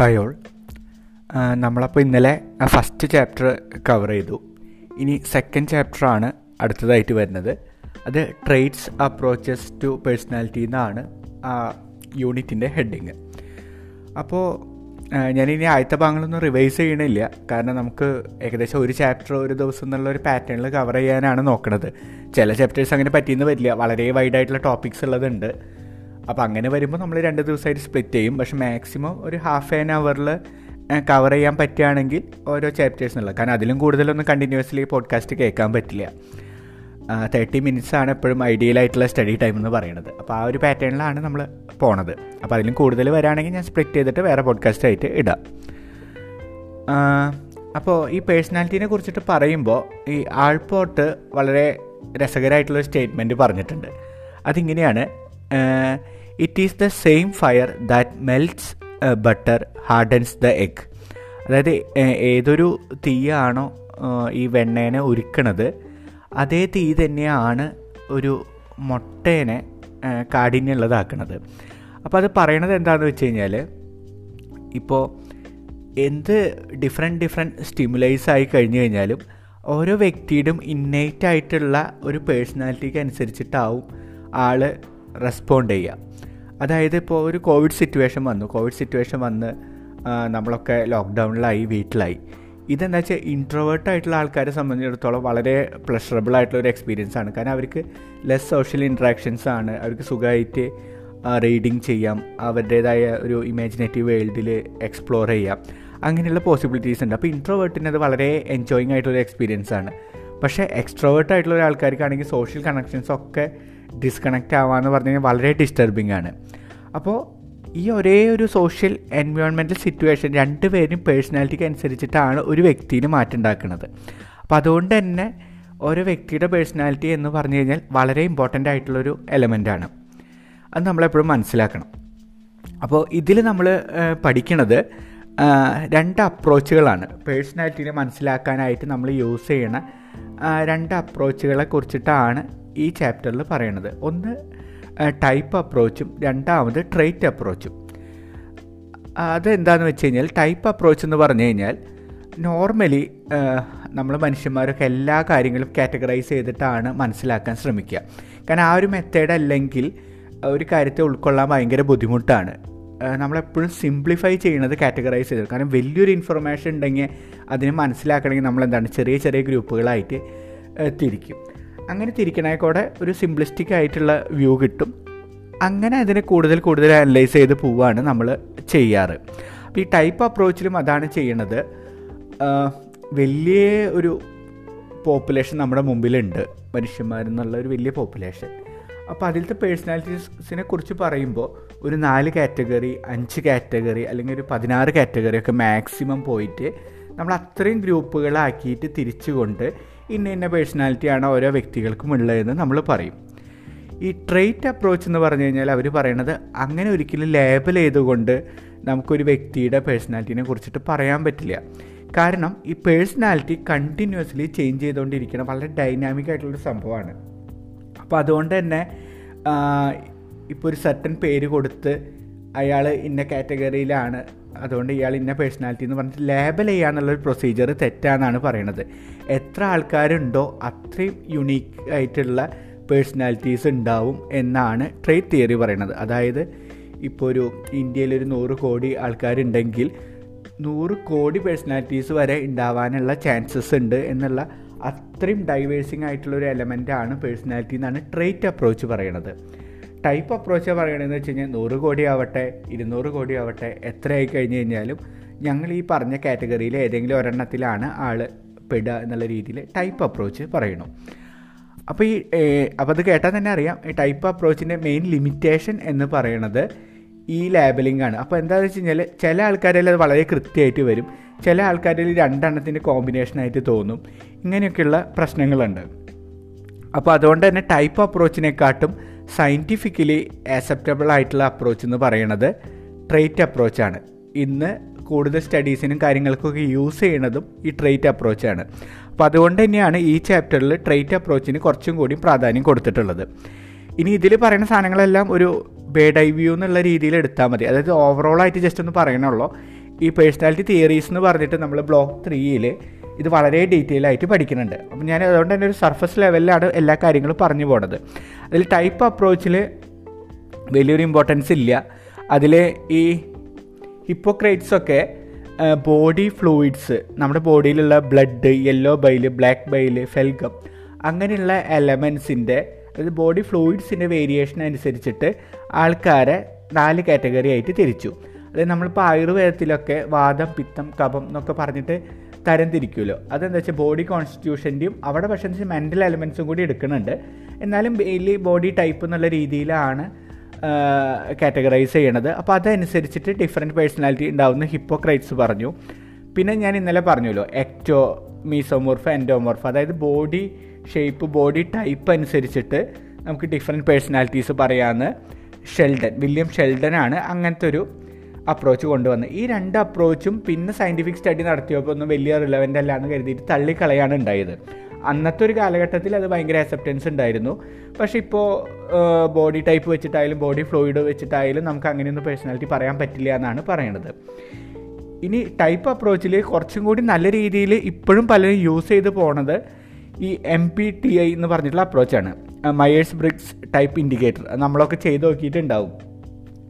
Hi all നമ്മളപ്പോൾ ഇന്നലെ first chapter cover ചെയ്തു. ഇനി സെക്കൻഡ് ചാപ്റ്ററാണ് അടുത്തതായിട്ട് വരുന്നത്. അത് ട്രേഡ്സ് അപ്രോച്ചസ് ടു പേഴ്സണാലിറ്റി എന്നാണ് ആ യൂണിറ്റിന്റെ ഹെഡിങ് അപ്പോൾ ഞാനിനി ആദ്യത്തെ ഭാഗങ്ങളൊന്നും റിവൈസ് ചെയ്യണില്ല. കാരണം നമുക്ക് ഏകദേശം ഒരു ചാപ്റ്റർ ഒരു ദിവസം എന്നുള്ള ഒരു പാറ്റേണിൽ കവർ ചെയ്യാനാണ് നോക്കുന്നത് ചില ചാപ്റ്റേഴ്സ് അങ്ങനെ പറ്റിയെന്ന് വരില്ല. വളരെ വൈഡായിട്ടുള്ള ടോപ്പിക്സ് ഉള്ളതുണ്ട്. അപ്പോൾ അങ്ങനെ വരുമ്പോൾ നമ്മൾ രണ്ട് ദിവസമായിട്ട് സ്പ്ലിറ്റ് ചെയ്യും. പക്ഷെ മാക്സിമം ഒരു ഹാഫ് ആൻ അവറിൽ കവർ ചെയ്യാൻ പറ്റുകയാണെങ്കിൽ ഓരോ ചാപ്റ്റേഴ്സ് ഉള്ളത് കാരണം അതിലും കൂടുതലൊന്നും കണ്ടിന്യൂസ്ലി പോഡ്കാസ്റ്റ് കേൾക്കാൻ പറ്റില്ല. തേർട്ടി മിനിറ്റ്സ് ആണ് എപ്പോഴും ഐഡിയൽ ആയിട്ടുള്ള സ്റ്റഡി ടൈം എന്ന് പറയുന്നത് അപ്പോൾ ആ ഒരു പാറ്റേണിലാണ് നമ്മൾ പോണത്. അപ്പോൾ അതിലും കൂടുതൽ വരാണെങ്കിൽ ഞാൻ സ്പ്ലിറ്റ് ചെയ്തിട്ട് വേറെ പോഡ്കാസ്റ്റ് ആയിട്ട് ഇടാം. അപ്പോൾ ഈ പേഴ്സണാലിറ്റിനെ കുറിച്ചിട്ട് പറയുമ്പോൾ ഈ ആൾപോട്ട് വളരെ രസകരമായിട്ടുള്ളൊരു സ്റ്റേറ്റ്മെന്റ് പറഞ്ഞിട്ടുണ്ട്. അതിങ്ങനെയാണ് it is the same fire that melts butter hardens the egg അതായത് ഏതൊരു തീയാണോ ഈ വെണ്ണേനെ ഉരുക്കണത് അതേ തീ തന്നെയാണ് ഒരു മുട്ടേനെ കാഠിന്യമുള്ളതാക്കുന്നത് അപ്പോൾ അത് പറയണത് എന്താണെന്ന് വെച്ച് കഴിഞ്ഞാൽ ഇപ്പോൾ എന്ത് ഡിഫറെന്റ് ഡിഫറെന്റ് സ്റ്റിമുലൈസ് ആയി കഴിഞ്ഞു കഴിഞ്ഞാലും ഓരോ വ്യക്തിയുടെയും ഇന്നേറ്റ് ആയിട്ടുള്ള ഒരു പേഴ്സണാലിറ്റിക്ക് അനുസരിച്ചിട്ടാവും ആൾ റെസ്പോണ്ട് ചെയ്യുക. അതായത് ഇപ്പോൾ ഒരു കോവിഡ് സിറ്റുവേഷൻ വന്നു. കോവിഡ് സിറ്റുവേഷൻ വന്ന് നമ്മളൊക്കെ ലോക്ക്ഡൗണിലായി വീട്ടിലായി. ഇതെന്താ വെച്ചാൽ ഇൻട്രോവേർട്ടായിട്ടുള്ള ആൾക്കാരെ സംബന്ധിച്ചിടത്തോളം വളരെ പ്ലഷറബിൾ ആയിട്ടുള്ള ഒരു എക്സ്പീരിയൻസ് ആണ്. കാരണം അവർക്ക് ലെസ് സോഷ്യൽ ഇൻട്രാക്ഷൻസ് ആണ്. അവർക്ക് സുഖമായിട്ട് റീഡിങ് ചെയ്യാം. അവരുടേതായ ഒരു ഇമാജിനേറ്റീവ് വേൾഡിൽ എക്സ്പ്ലോർ ചെയ്യാം. അങ്ങനെയുള്ള പോസിബിലിറ്റീസ് ഉണ്ട്. അപ്പോൾ ഇൻട്രോവേർട്ടിന് അത് വളരെ എൻജോയിങ് ആയിട്ടുള്ള എക്സ്പീരിയൻസ് ആണ്. പക്ഷേ എക്സ്ട്രോവേർട്ട് ആയിട്ടുള്ള ഒരാൾക്കാർക്കാണെങ്കിൽ സോഷ്യൽ കണക്ഷൻസ് ഒക്കെ ഡിസ്കണക്റ്റ് ആവാന്ന് പറഞ്ഞു കഴിഞ്ഞാൽ വളരെ ഡിസ്റ്റർബിംഗ് ആണ്. അപ്പോൾ ഈ ഒരേ ഒരു സോഷ്യൽ എൻവയോൺമെന്റൽ സിറ്റുവേഷൻ രണ്ടുപേരും പേഴ്സണാലിറ്റിക്ക് അനുസരിച്ചിട്ടാണ് ഒരു വ്യക്തിയിൽ മാറ്റം ഉണ്ടാക്കുന്നത് അപ്പോൾ അതുകൊണ്ട് തന്നെ ഓരോ വ്യക്തിയുടെ പേഴ്സണാലിറ്റി എന്ന് പറഞ്ഞു കഴിഞ്ഞാൽ വളരെ ഇമ്പോർട്ടന്റ് ആയിട്ടുള്ളൊരു എലമെന്റാണ് അത് നമ്മളെപ്പോഴും മനസ്സിലാക്കണം. അപ്പോൾ ഇതിൽ നമ്മൾ പഠിക്കണത് രണ്ട് അപ്രോച്ചുകളാണ് പേഴ്സണാലിറ്റിനെ മനസ്സിലാക്കാനായിട്ട് നമ്മൾ യൂസ് ചെയ്യണ രണ്ട് അപ്രോച്ചുകളെ കുറിച്ചിട്ടാണ് ഈ ചാപ്റ്ററിൽ പറയണത്. ഒന്ന് ടൈപ്പ് അപ്രോച്ചും രണ്ടാമത് ട്രേറ്റ് അപ്രോച്ചും അതെന്താണെന്ന് വെച്ച് കഴിഞ്ഞാൽ ടൈപ്പ് അപ്രോച്ച് എന്ന് പറഞ്ഞു കഴിഞ്ഞാൽ നോർമലി നമ്മൾ മനുഷ്യന്മാരൊക്കെ എല്ലാ കാര്യങ്ങളും കാറ്റഗറൈസ് ചെയ്തിട്ടാണ് മനസ്സിലാക്കാൻ ശ്രമിക്കുക. കാരണം ആ ഒരു മെത്തേഡ് അല്ലെങ്കിൽ ഒരു കാര്യത്തെ ഉൾക്കൊള്ളാൻ ഭയങ്കര ബുദ്ധിമുട്ടാണ്. നമ്മളെപ്പോഴും സിംപ്ലിഫൈ ചെയ്യുന്നത് കാറ്റഗറൈസ് ചെയ്തത് കാരണം വലിയൊരു ഇൻഫർമേഷൻ ഉണ്ടെങ്കിൽ അതിനെ മനസ്സിലാക്കണമെങ്കിൽ നമ്മൾ എന്താണ് ചെറിയ ചെറിയ ഗ്രൂപ്പുകളായിട്ട് തിരിക്കും. അങ്ങനെ തിരിക്കണേ കൂടെ ഒരു സിംപ്ലിസ്റ്റിക് ആയിട്ടുള്ള വ്യൂ കിട്ടും. അങ്ങനെ അതിനെ കൂടുതൽ കൂടുതൽ അനലൈസ് ചെയ്ത് പോവുകയാണ് നമ്മൾ ചെയ്യാറ്. അപ്പോൾ ഈ ടൈപ്പ് അപ്രോച്ചിലും അതാണ് ചെയ്യണത്. വലിയ ഒരു പോപ്പുലേഷൻ നമ്മുടെ മുമ്പിലുണ്ട്. മനുഷ്യന്മാരെന്നുള്ള ഒരു വലിയ പോപ്പുലേഷൻ അപ്പോൾ അതിലത്തെ പേഴ്സണാലിറ്റീസിനെ കുറിച്ച് പറയുമ്പോൾ ഒരു നാല് കാറ്റഗറി അഞ്ച് കാറ്റഗറി അല്ലെങ്കിൽ ഒരു പതിനാറ് കാറ്റഗറി ഒക്കെ മാക്സിമം പോയിട്ട് നമ്മൾ അത്രയും ഗ്രൂപ്പുകളാക്കിയിട്ട് തിരിച്ചുകൊണ്ട് ഇന്ന ഇന്ന പേഴ്സണാലിറ്റിയാണ് ഓരോ വ്യക്തികൾക്കും ഉള്ളതെന്ന് നമ്മൾ പറയും. ഈ ട്രെയ്റ്റ് അപ്രോച്ച് എന്ന് പറഞ്ഞു കഴിഞ്ഞാൽ അവർ പറയണത് അങ്ങനെ ഒരിക്കലും ലേബൽ ചെയ്തുകൊണ്ട് നമുക്കൊരു വ്യക്തിയുടെ പേഴ്സണാലിറ്റിനെ കുറിച്ചിട്ട് പറയാൻ പറ്റില്ല. കാരണം ഈ പേഴ്സണാലിറ്റി കണ്ടിന്യൂസ്ലി ചേഞ്ച് ചെയ്തുകൊണ്ടിരിക്കണം വളരെ ഡൈനാമിക് ആയിട്ടുള്ളൊരു സംഭവമാണ്. അപ്പോൾ അതുകൊണ്ട് തന്നെ ഇപ്പോൾ ഒരു സർട്ടൻ പേര് കൊടുത്ത് അയാൾ ഇന്ന കാറ്റഗറിയിലാണ് അതുകൊണ്ട് ഇയാൾ ഇന്ന പേഴ്സണാലിറ്റി എന്ന് പറഞ്ഞിട്ട് ലേബൽ ചെയ്യാന്നുള്ളൊരു പ്രൊസീജിയർ തെറ്റാണെന്നാണ് പറയണത്. എത്ര ആൾക്കാരുണ്ടോ അത്രയും യുണീക്ക് ആയിട്ടുള്ള പേഴ്സണാലിറ്റീസ് ഉണ്ടാവും എന്നാണ് ട്രേഡ് തിയറി പറയുന്നത് അതായത് ഇപ്പോൾ ഒരു ഇന്ത്യയിൽ ഒരു നൂറ് കോടി ആൾക്കാരുണ്ടെങ്കിൽ നൂറ് കോടി പേഴ്സണാലിറ്റീസ് വരെ ഉണ്ടാവാനുള്ള ചാൻസസ് ഉണ്ട് എന്നുള്ള അത്രയും ഡൈവേഴ്സിങ് ആയിട്ടുള്ള ഒരു എലമെന്റാണ് പേഴ്സണാലിറ്റി എന്നാണ് ട്രേറ്റ് അപ്രോച്ച് പറയണത്. ടൈപ്പ് അപ്രോച്ച് പറയണതെന്ന് വെച്ച് കഴിഞ്ഞാൽ നൂറ് കോടി ആവട്ടെ ഇരുന്നൂറ് കോടി ആവട്ടെ എത്ര ആയി കഴിഞ്ഞ് കഴിഞ്ഞാലും ഞങ്ങൾ ഈ പറഞ്ഞ കാറ്റഗറിയിൽ ഏതെങ്കിലും ഒരെണ്ണത്തിലാണ് ആൾ പെടുക എന്നുള്ള രീതിയിൽ ടൈപ്പ് അപ്രോച്ച് പറയണു അപ്പോൾ ഈ അപ്പോൾ അത് കേട്ടാൽ തന്നെ അറിയാം ഈ ടൈപ്പ് അപ്രോച്ചിന്റെ മെയിൻ ലിമിറ്റേഷൻ എന്ന് പറയണത് ഈ ലേബലിംഗ് ആണ്. അപ്പോൾ എന്താണെന്ന് വെച്ച് കഴിഞ്ഞാൽ ചില ആൾക്കാരിൽ അത് വളരെ കൃത്യമായിട്ട് വരും. ചില ആൾക്കാരിൽ രണ്ടെണ്ണത്തിന്റെ കോമ്പിനേഷനായിട്ട് തോന്നും. ഇങ്ങനെയൊക്കെയുള്ള പ്രശ്നങ്ങളുണ്ട്. അപ്പോൾ അതുകൊണ്ട് തന്നെ ടൈപ്പ് അപ്രോച്ചിനെക്കാട്ടും സയന്റിഫിക്കലി ആക്സെപ്റ്റബിൾ ആയിട്ടുള്ള അപ്രോച്ച് എന്ന് പറയുന്നത് ട്രേറ്റ് അപ്രോച്ചാണ് ഇന്ന് കൂടുതൽ സ്റ്റഡീസിനും കാര്യങ്ങൾക്കൊക്കെ യൂസ് ചെയ്യുന്നതും ഈ ട്രേറ്റ് അപ്രോച്ചാണ് അപ്പോൾ അതുകൊണ്ട് തന്നെയാണ് ഈ ചാപ്റ്ററിൽ ട്രേറ്റ് അപ്രോച്ചിന് കുറച്ചും കൂടി പ്രാധാന്യം കൊടുത്തിട്ടുള്ളത്. ഇനി ഇതിൽ പറയുന്ന സാധനങ്ങളെല്ലാം ഒരു ബേഡ് ഐ വ്യൂ എന്നുള്ള രീതിയിൽ എടുത്താൽ മതി. അതായത് ഓവറോൾ ആയിട്ട് ജസ്റ്റ് ഒന്ന് പറയണുള്ളൂ ഈ പേഴ്സണാലിറ്റി തിയറീസ് എന്ന് പറഞ്ഞിട്ട് നമ്മൾ ബ്ലോക്ക് ത്രീയിൽ ഇത് വളരെ ഡീറ്റെയിൽ ആയിട്ട് പഠിക്കുന്നുണ്ട്. അപ്പം ഞാൻ അതുകൊണ്ട് തന്നെ ഒരു സർഫസ് ലെവലിലാണ് എല്ലാ കാര്യങ്ങളും പറഞ്ഞു പോണത്. അതിൽ ടൈപ്പ് അപ്രോച്ചിൽ വലിയൊരു ഇമ്പോർട്ടൻസ് ഇല്ല. അതിൽ ഈ ഹിപ്പോക്രൈറ്റ്സ് ഒക്കെ ബോഡി ഫ്ലൂയിഡ്സ് നമ്മുടെ ബോഡിയിലുള്ള blood yellow bile black bile phlegm അങ്ങനെയുള്ള എലമെൻസിന്റെ അതായത് ബോഡി ഫ്ലൂയിഡ്സിന്റെ വേരിയേഷൻ അനുസരിച്ചിട്ട് ആൾക്കാരെ നാല് കാറ്റഗറി ആയിട്ട് തിരിച്ചു. അതായത് നമ്മളിപ്പോൾ ആയുർവേദത്തിലൊക്കെ വാദം പിത്തം കഫം എന്നൊക്കെ പറഞ്ഞിട്ട് തരം തിരിക്കുമല്ലോ അതെന്താ വെച്ചാൽ ബോഡി കോൺസ്റ്റിറ്റ്യൂഷന്റെയും അവിടെ പക്ഷേ മെന്റൽ എലമെൻസും കൂടി എടുക്കുന്നുണ്ട്. എന്നാലും ഡെയിലി ബോഡി ടൈപ്പ് എന്നുള്ള രീതിയിലാണ് കാറ്റഗറൈസ് ചെയ്യണത്. അപ്പോൾ അതനുസരിച്ചിട്ട് ഡിഫറെന്റ് പേഴ്സണാലിറ്റി ഉണ്ടാവുന്ന ഹിപ്പോക്രൈറ്റ്സ് പറഞ്ഞു. പിന്നെ ഞാൻ ഇന്നലെ പറഞ്ഞല്ലോ എക്ടോ മീസോമോർഫ് എൻഡോമോർഫ് അതായത് ബോഡി ഷേപ്പ് ബോഡി ടൈപ്പ് അനുസരിച്ചിട്ട് നമുക്ക് ഡിഫറെന്റ് പേഴ്സണാലിറ്റീസ് പറയാമെന്ന് ഷെൽഡൻ വില്യം ഷെൽഡൻ ആണ് അങ്ങനത്തെ ഒരു അപ്രോച്ച് കൊണ്ടുവന്നത് ഈ രണ്ട് അപ്രോച്ചും പിന്നെ സയന്റിഫിക് സ്റ്റഡി നടത്തിയപ്പോൾ ഒന്നും വലിയ റിലവന്റ് അല്ല എന്ന് കരുതിയിട്ട് തള്ളിക്കളയാണ് ഉണ്ടായത്. അന്നത്തെ ഒരു കാലഘട്ടത്തിൽ അത് ഭയങ്കര അക്സെപ്റ്റൻസ് ഉണ്ടായിരുന്നു. പക്ഷേ ഇപ്പോൾ ബോഡി ടൈപ്പ് വെച്ചിട്ടായാലും ബോഡി ഫ്ലൂയിഡ് വെച്ചിട്ടായാലും നമുക്ക് അങ്ങനെയൊന്നും പേഴ്സണാലിറ്റി പറയാൻ പറ്റില്ല എന്നാണ് പറയണത്. ഇനി ടൈപ്പ് അപ്രോച്ചിൽ കുറച്ചും കൂടി നല്ല രീതിയിൽ ഇപ്പോഴും പലരും യൂസ് ചെയ്ത് പോണത് ഈ എം പി ടി ഐ എന്ന് പറഞ്ഞിട്ടുള്ള അപ്രോച്ചാണ് മയേഴ്സ് ബ്രിക്സ് ടൈപ്പ് ഇൻഡിക്കേറ്റർ നമ്മളൊക്കെ ചെയ്ത് നോക്കിയിട്ടുണ്ടാവും.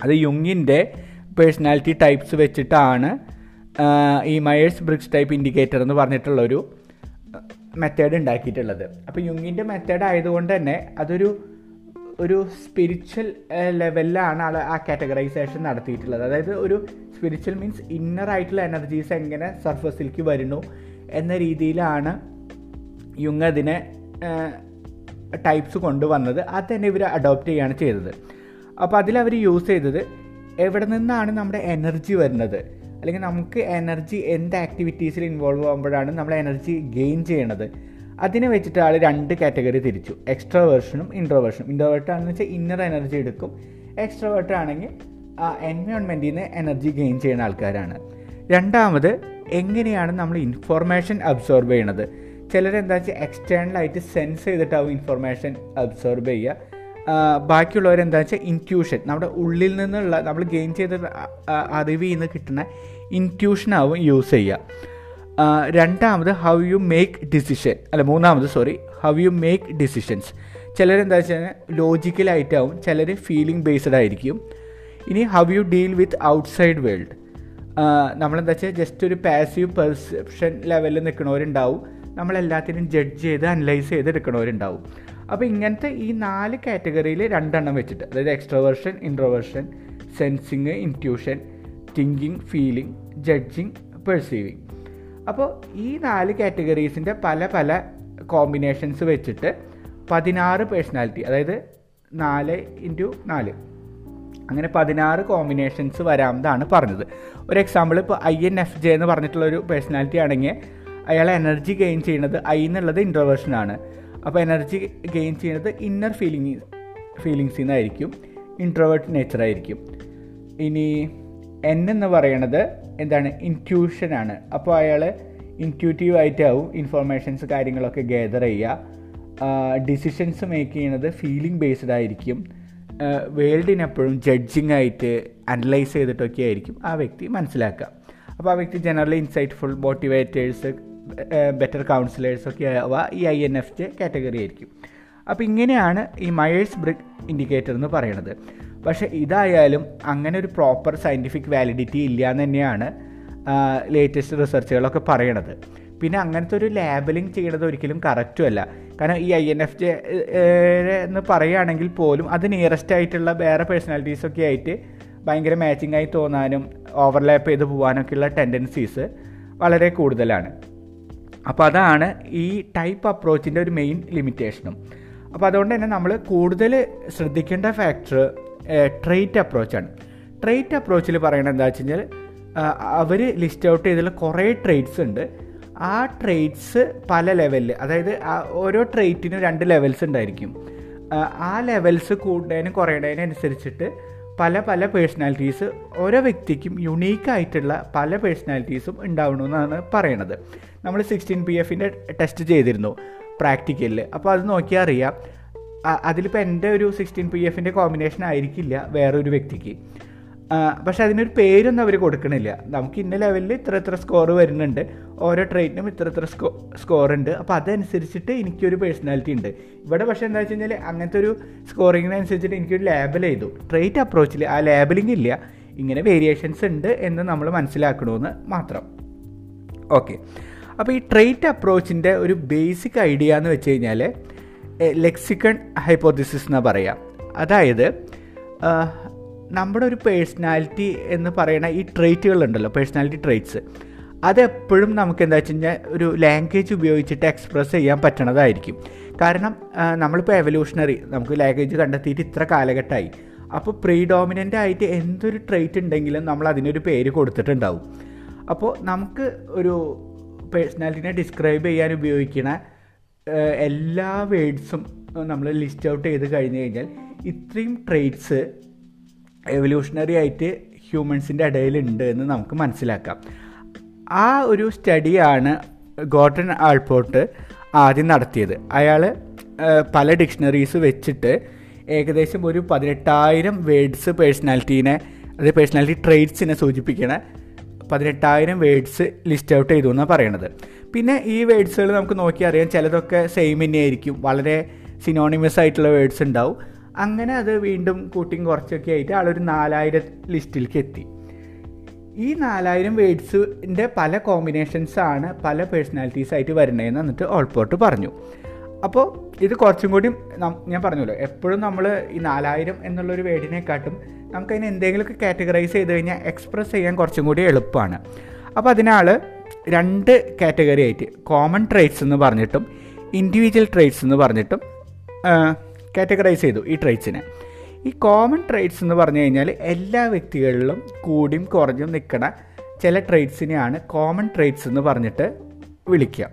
അത് യുങ്ങിന്റെ പേഴ്സണാലിറ്റി ടൈപ്സ് വെച്ചിട്ടാണ് ഈ മയേഴ്സ് ബ്രിക്സ് ടൈപ്പ് ഇൻഡിക്കേറ്റർ എന്ന് പറഞ്ഞിട്ടുള്ളൊരു മെത്തേഡ് ഉണ്ടാക്കിയിട്ടുള്ളത്. അപ്പോൾ യുങ്ങിന്റെ മെത്തേഡ് ആയതുകൊണ്ട് തന്നെ അതൊരു ഒരു സ്പിരിച്വൽ ലെവലിലാണ് ആൾ ആ കാറ്റഗറൈസേഷൻ നടത്തിയിട്ടുള്ളത്. അതായത് ഒരു സ്പിരിച്വൽ മീൻസ് ഇന്നർ ആയിട്ടുള്ള എനർജീസ് എങ്ങനെ സർഫസിലേക്ക് വരുന്നു എന്ന രീതിയിലാണ് യുങ് അതിനെ ടൈപ്സ് കൊണ്ടുവന്നത്. അത് തന്നെ ഇവർ അഡോപ്റ്റ് ചെയ്യുകയാണ് ചെയ്തത്. അപ്പോൾ അതിലവർ യൂസ് ചെയ്തത് എവിടെ നിന്നാണ് നമ്മുടെ എനർജി വരുന്നത്? അല്ലെങ്കിൽ നമുക്ക് എനർജി എന്ത് ആക്ടിവിറ്റീസിൽ ഇൻവോൾവ് ആകുമ്പോഴാണ് നമ്മൾ എനർജി ഗെയിൻ ചെയ്യണത്? അതിനെ വെച്ചിട്ട് ആൾ രണ്ട് കാറ്റഗറി തിരിച്ചു. എക്സ്ട്രാ വേർഷനും ഇൻട്രോവേർഷനും ഇൻട്രോവേർട്ട് ആണെന്ന് വെച്ചാൽ ഇന്നർ എനർജി എടുക്കും. എക്സ്ട്രോവേർട്ട് ആണെങ്കിൽ ആ എൻവയോൺമെന്റിൽ നിന്ന് എനർജി ഗെയിൻ ചെയ്യുന്ന ആൾക്കാരാണ്. രണ്ടാമത് എങ്ങനെയാണ് നമ്മൾ ഇൻഫോർമേഷൻ അബ്സോർബ് ചെയ്യണത്? ചിലരെന്താ വെച്ചാൽ എക്സ്റ്റേണലായിട്ട് സെൻസ് ചെയ്തിട്ടാവും ഇൻഫോർമേഷൻ അബ്സോർബ് ചെയ്യുക. ബാക്കിയുള്ളവരെന്താ വെച്ചാൽ ഇന്റ്യൂഷൻ നമ്മുടെ ഉള്ളിൽ നിന്നുള്ള നമ്മൾ ഗെയിൻ ചെയ്ത അറിവിൽ നിന്ന് കിട്ടുന്ന ഇന്റ്യൂഷനാവും യൂസ് ചെയ്യുക. രണ്ടാമത് ഹൗ യു മേക്ക് ഡിസിഷൻ അല്ല മൂന്നാമത് sorry how you make decisions ചിലരെന്താ വെച്ചാൽ ലോജിക്കലായിട്ടാവും ചിലർ ഫീലിംഗ് ബേസ്ഡ് ആയിരിക്കും. ഇനി how you deal with outside world നമ്മളെന്താ വെച്ചാൽ ജസ്റ്റ് ഒരു പാസീവ് പെർസെപ്ഷൻ ലെവലിൽ നിൽക്കുന്നവരുണ്ടാവും. നമ്മളെല്ലാത്തിനും ജഡ്ജ് ചെയ്ത് അനലൈസ് ചെയ്ത് എടുക്കണവരുണ്ടാവും അപ്പോൾ ഇങ്ങനത്തെ ഈ നാല് കാറ്റഗറിയിൽ രണ്ടെണ്ണം വെച്ചിട്ട് അതായത് extroversion introversion sensing intuition thinking feeling judging perceiving അപ്പോൾ ഈ നാല് കാറ്റഗറീസിന്റെ പല പല കോമ്പിനേഷൻസ് വെച്ചിട്ട് പതിനാറ് പേഴ്സണാലിറ്റി അതായത് നാല് ഇന്റു നാല്. അങ്ങനെ പതിനാറ് കോമ്പിനേഷൻസ് വരാമെന്നാണ് പറഞ്ഞത്. ഒരു എക്സാമ്പിൾ ഇപ്പോൾ ഐ എൻ എഫ് ജെ എന്ന് പറഞ്ഞിട്ടുള്ള ഒരു പേഴ്സണാലിറ്റി ആണെങ്കിൽ അയാൾ എനർജി ഗെയിൻ ചെയ്യുന്നത് ഐ എന്നുള്ളത് ഇൻട്രോവേർഷനാണ് അപ്പോൾ എനർജി ഗെയിൻ ചെയ്യുന്നത് ഇന്നർ ഫീലിംഗ് ഫീലിങ്സിൽ നിന്നായിരിക്കും ഇൻട്രോവേർട്ട് നേച്ചർ ആയിരിക്കും. ഇനി എൻ എന്ന് പറയണത് എന്താണ്? ഇന്റ്യൂഷനാണ് അപ്പോൾ അയാൾ ഇന്റ്യൂട്ടീവ് ആയിട്ടാവും ഇൻഫോർമേഷൻസ് കാര്യങ്ങളൊക്കെ ഗ്യാതർ ചെയ്യുക. ഡിസിഷൻസ് മേക്ക് ചെയ്യുന്നത് ഫീലിംഗ് ബേസ്ഡ് ആയിരിക്കും. വേൾഡിനെപ്പോഴും ജഡ്ജിങ് ആയിട്ട് അനലൈസ് ചെയ്തിട്ടൊക്കെ ആയിരിക്കും ആ വ്യക്തി മനസ്സിലാക്കുക. അപ്പോൾ ആ വ്യക്തി generally insightful motivators better counsellors ഒക്കെ ആവുക ഈ I N F J category ആയിരിക്കും. അപ്പോൾ ഇങ്ങനെയാണ് ഈ മയേഴ്സ് ബ്രിഗ് ഇൻഡിക്കേറ്റർ എന്ന് പറയുന്നത് പക്ഷേ ഇതായാലും അങ്ങനെ ഒരു പ്രോപ്പർ സയന്റിഫിക് വാലിഡിറ്റി ഇല്ല എന്ന് തന്നെയാണ് ലേറ്റസ്റ്റ് റിസർച്ചുകളൊക്കെ പറയണത്. പിന്നെ അങ്ങനത്തെ ഒരു ലാബലിംഗ് ചെയ്യണത് ഒരിക്കലും കറക്റ്റും അല്ല. കാരണം ഈ ഐ എൻ എഫ് ജെ എന്ന് പറയുകയാണെങ്കിൽ പോലും അത് നിയറസ്റ്റ് ആയിട്ടുള്ള വേറെ പേഴ്സണാലിറ്റീസൊക്കെ ആയിട്ട് ഭയങ്കര മാച്ചിങ് ആയി തോന്നാനും ഓവർലാപ്പ് ചെയ്ത് പോകാനൊക്കെയുള്ള ടെൻഡൻസീസ് വളരെ കൂടുതലാണ്. അപ്പോൾ അതാണ് ഈ ടൈപ്പ് അപ്രോച്ചിന്റെ ഒരു മെയിൻ ലിമിറ്റേഷനും അപ്പോൾ അതുകൊണ്ട് തന്നെ നമ്മൾ കൂടുതൽ ശ്രദ്ധിക്കേണ്ട ഫാക്ടർ ട്രെയ്റ്റ് അപ്രോച്ചാണ് ട്രെയ്റ്റ് അപ്രോച്ചിൽ പറയണത് എന്താ വെച്ച് കഴിഞ്ഞാൽ അവർ ലിസ്റ്റ് ഔട്ട് ചെയ്തിട്ടുള്ള കുറേ ട്രെയ്റ്റ്സ് ഉണ്ട്. ആ ട്രെയ്റ്റ്സ് പല ലെവലിൽ അതായത് ഓരോ ട്രെയ്റ്റിനും രണ്ട് ലെവൽസ് ഉണ്ടായിരിക്കും. ആ ലെവൽസ് കൂടുന്നതിനും കുറയുന്നതിനും അനുസരിച്ചിട്ട് പല പല പേഴ്സണാലിറ്റീസ് ഓരോ വ്യക്തിക്കും യുണീക്കായിട്ടുള്ള പല പേഴ്സണാലിറ്റീസും ഉണ്ടാവണമെന്നാണ് പറയണത്. നമ്മൾ സിക്സ്റ്റീൻ പി എഫിന്റെ ടെസ്റ്റ് ചെയ്തിരുന്നു പ്രാക്ടിക്കലിൽ അപ്പോൾ അത് നോക്കിയാൽ അറിയാം അതിലിപ്പോൾ എന്റെ ഒരു സിക്സ്റ്റീൻ പി എഫിന്റെ കോമ്പിനേഷൻ ആയിരിക്കില്ല വേറൊരു വ്യക്തിക്ക്. പക്ഷെ അതിനൊരു പേരൊന്നും അവർ കൊടുക്കണില്ല. നമുക്ക് ഇന്ന ലെവലിൽ ഇത്ര ഇത്ര സ്കോർ വരുന്നുണ്ട്. ഓരോ ട്രെയിനും ഇത്ര ഇത്ര സ്കോ സ്കോർ ഉണ്ട്. അപ്പോൾ അതനുസരിച്ചിട്ട് എനിക്കൊരു പേഴ്സണാലിറ്റി ഉണ്ട്. ഇവിടെ പക്ഷേ എന്താ വെച്ച് കഴിഞ്ഞാൽ അങ്ങനത്തെ ഒരു സ്കോറിങ്ങിനനുസരിച്ചിട്ട് എനിക്കൊരു ലേബൽ ചെയ്തു ട്രെയിറ്റ് അപ്രോച്ചിൽ ആ ലേബലിംഗ് ഇല്ല. ഇങ്ങനെ വേരിയേഷൻസ് ഉണ്ട് എന്ന് നമ്മൾ മനസ്സിലാക്കണമെന്ന് മാത്രം. ഓക്കെ അപ്പോൾ ഈ ട്രേറ്റ് അപ്രോച്ചിന്റെ ഒരു ബേസിക് ഐഡിയ എന്ന് വെച്ച് കഴിഞ്ഞാൽ ലെക്സിക്കൺ ഹൈപ്പോത്തിസിസ് എന്ന് പറയാം. അതായത് നമ്മുടെ ഒരു പേഴ്സണാലിറ്റി എന്ന് പറയുന്ന ഈ ട്രേറ്റുകളുണ്ടല്ലോ പേഴ്സണാലിറ്റി ട്രേറ്റ്സ് അതെപ്പോഴും നമുക്ക് എന്താ വെച്ച് കഴിഞ്ഞാൽ ഒരു ലാംഗ്വേജ് ഉപയോഗിച്ചിട്ട് എക്സ്പ്രസ് ചെയ്യാൻ പറ്റണതായിരിക്കും. കാരണം നമ്മളിപ്പോൾ എവല്യൂഷണറി നമുക്ക് ലാംഗ്വേജ് കണ്ടെത്തിയിട്ട് ഇത്ര കാലഘട്ടമായി അപ്പോൾ പ്രീഡോമിനന്റ് ആയിട്ട് എന്തൊരു ട്രേറ്റ് ഉണ്ടെങ്കിലും നമ്മൾ അതിനൊരു പേര് കൊടുത്തിട്ടുണ്ടാവും. അപ്പോൾ നമുക്ക് ഒരു പേഴ്സണാലിറ്റിനെ ഡിസ്ക്രൈബ് ചെയ്യാൻ ഉപയോഗിക്കുന്ന എല്ലാ വേഡ്സും നമ്മൾ ലിസ്റ്റ് ഔട്ട് ചെയ്ത് കഴിഞ്ഞ് കഴിഞ്ഞാൽ ഇത്രയും ട്രേറ്റ്സ് എവല്യൂഷണറി ആയിട്ട് ഹ്യൂമൻസിന്റെ ഇടയിലുണ്ട് എന്ന് നമുക്ക് മനസ്സിലാക്കാം. ആ ഒരു സ്റ്റഡിയാണ് ഗോട്ടൺ ആൾപോട്ട് ആദ്യം നടത്തിയത്. അയാൾ പല ഡിക്ഷണറീസ് വെച്ചിട്ട് ഏകദേശം ഒരു പതിനെട്ടായിരം വേഡ്സ് പേഴ്സണാലിറ്റീനെ അത് പേഴ്സണാലിറ്റി ട്രെയ്റ്റ്സിനെ സൂചിപ്പിക്കണ പതിനെട്ടായിരം വേഡ്സ് ലിസ്റ്റ് ഔട്ട് ചെയ്തു എന്നാണ് പറയണത്. പിന്നെ ഈ വേഡ്സുകൾ നമുക്ക് നോക്കി അറിയാം ചിലതൊക്കെ സെയിം തന്നെ ആയിരിക്കും വളരെ സിനോണിമസ് ആയിട്ടുള്ള വേഡ്സ് ഉണ്ടാവും. അങ്ങനെ അത് വീണ്ടും കൂട്ടിയും കുറച്ചൊക്കെ ആയിട്ട് ആളൊരു നാലായിരം ലിസ്റ്റിലേക്ക് എത്തി. ഈ നാലായിരം വേഡ്സിന്റെ പല കോമ്പിനേഷൻസാണ് പല പേഴ്സണാലിറ്റീസ് ആയിട്ട് വരുന്നതെന്ന് എന്നിട്ട് ഓൾപോട്ട് പറഞ്ഞു. അപ്പോൾ ഇത് കുറച്ചും കൂടി ഞാൻ പറഞ്ഞല്ലോ എപ്പോഴും നമ്മൾ ഈ നാലായിരം എന്നുള്ളൊരു വേർഡിനെക്കാട്ടും നമുക്കതിനെ എന്തെങ്കിലുമൊക്കെ കാറ്റഗറൈസ് ചെയ്ത് കഴിഞ്ഞാൽ എക്സ്പ്രസ് ചെയ്യാൻ കുറച്ചും കൂടി എളുപ്പമാണ്. അപ്പോൾ അതിനാൾ രണ്ട് കാറ്റഗറി ആയിട്ട് കോമൺ ട്രേറ്റ്സ് എന്ന് പറഞ്ഞിട്ടും ഇൻഡിവിജ്വൽ ട്രേറ്റ്സ് എന്ന് പറഞ്ഞിട്ടും കാറ്റഗറൈസ് ചെയ്തു ഈ ട്രേറ്റ്സിനെ ഈ കോമൺ ട്രേറ്റ്സ് എന്ന് പറഞ്ഞു കഴിഞ്ഞാൽ എല്ലാ വ്യക്തികളിലും കൂടിയും കുറഞ്ഞും നിൽക്കുന്ന ചില ട്രേറ്റ്സിനെയാണ് കോമൺ ട്രേറ്റ്സ് എന്ന് പറഞ്ഞിട്ട് വിളിക്കുക.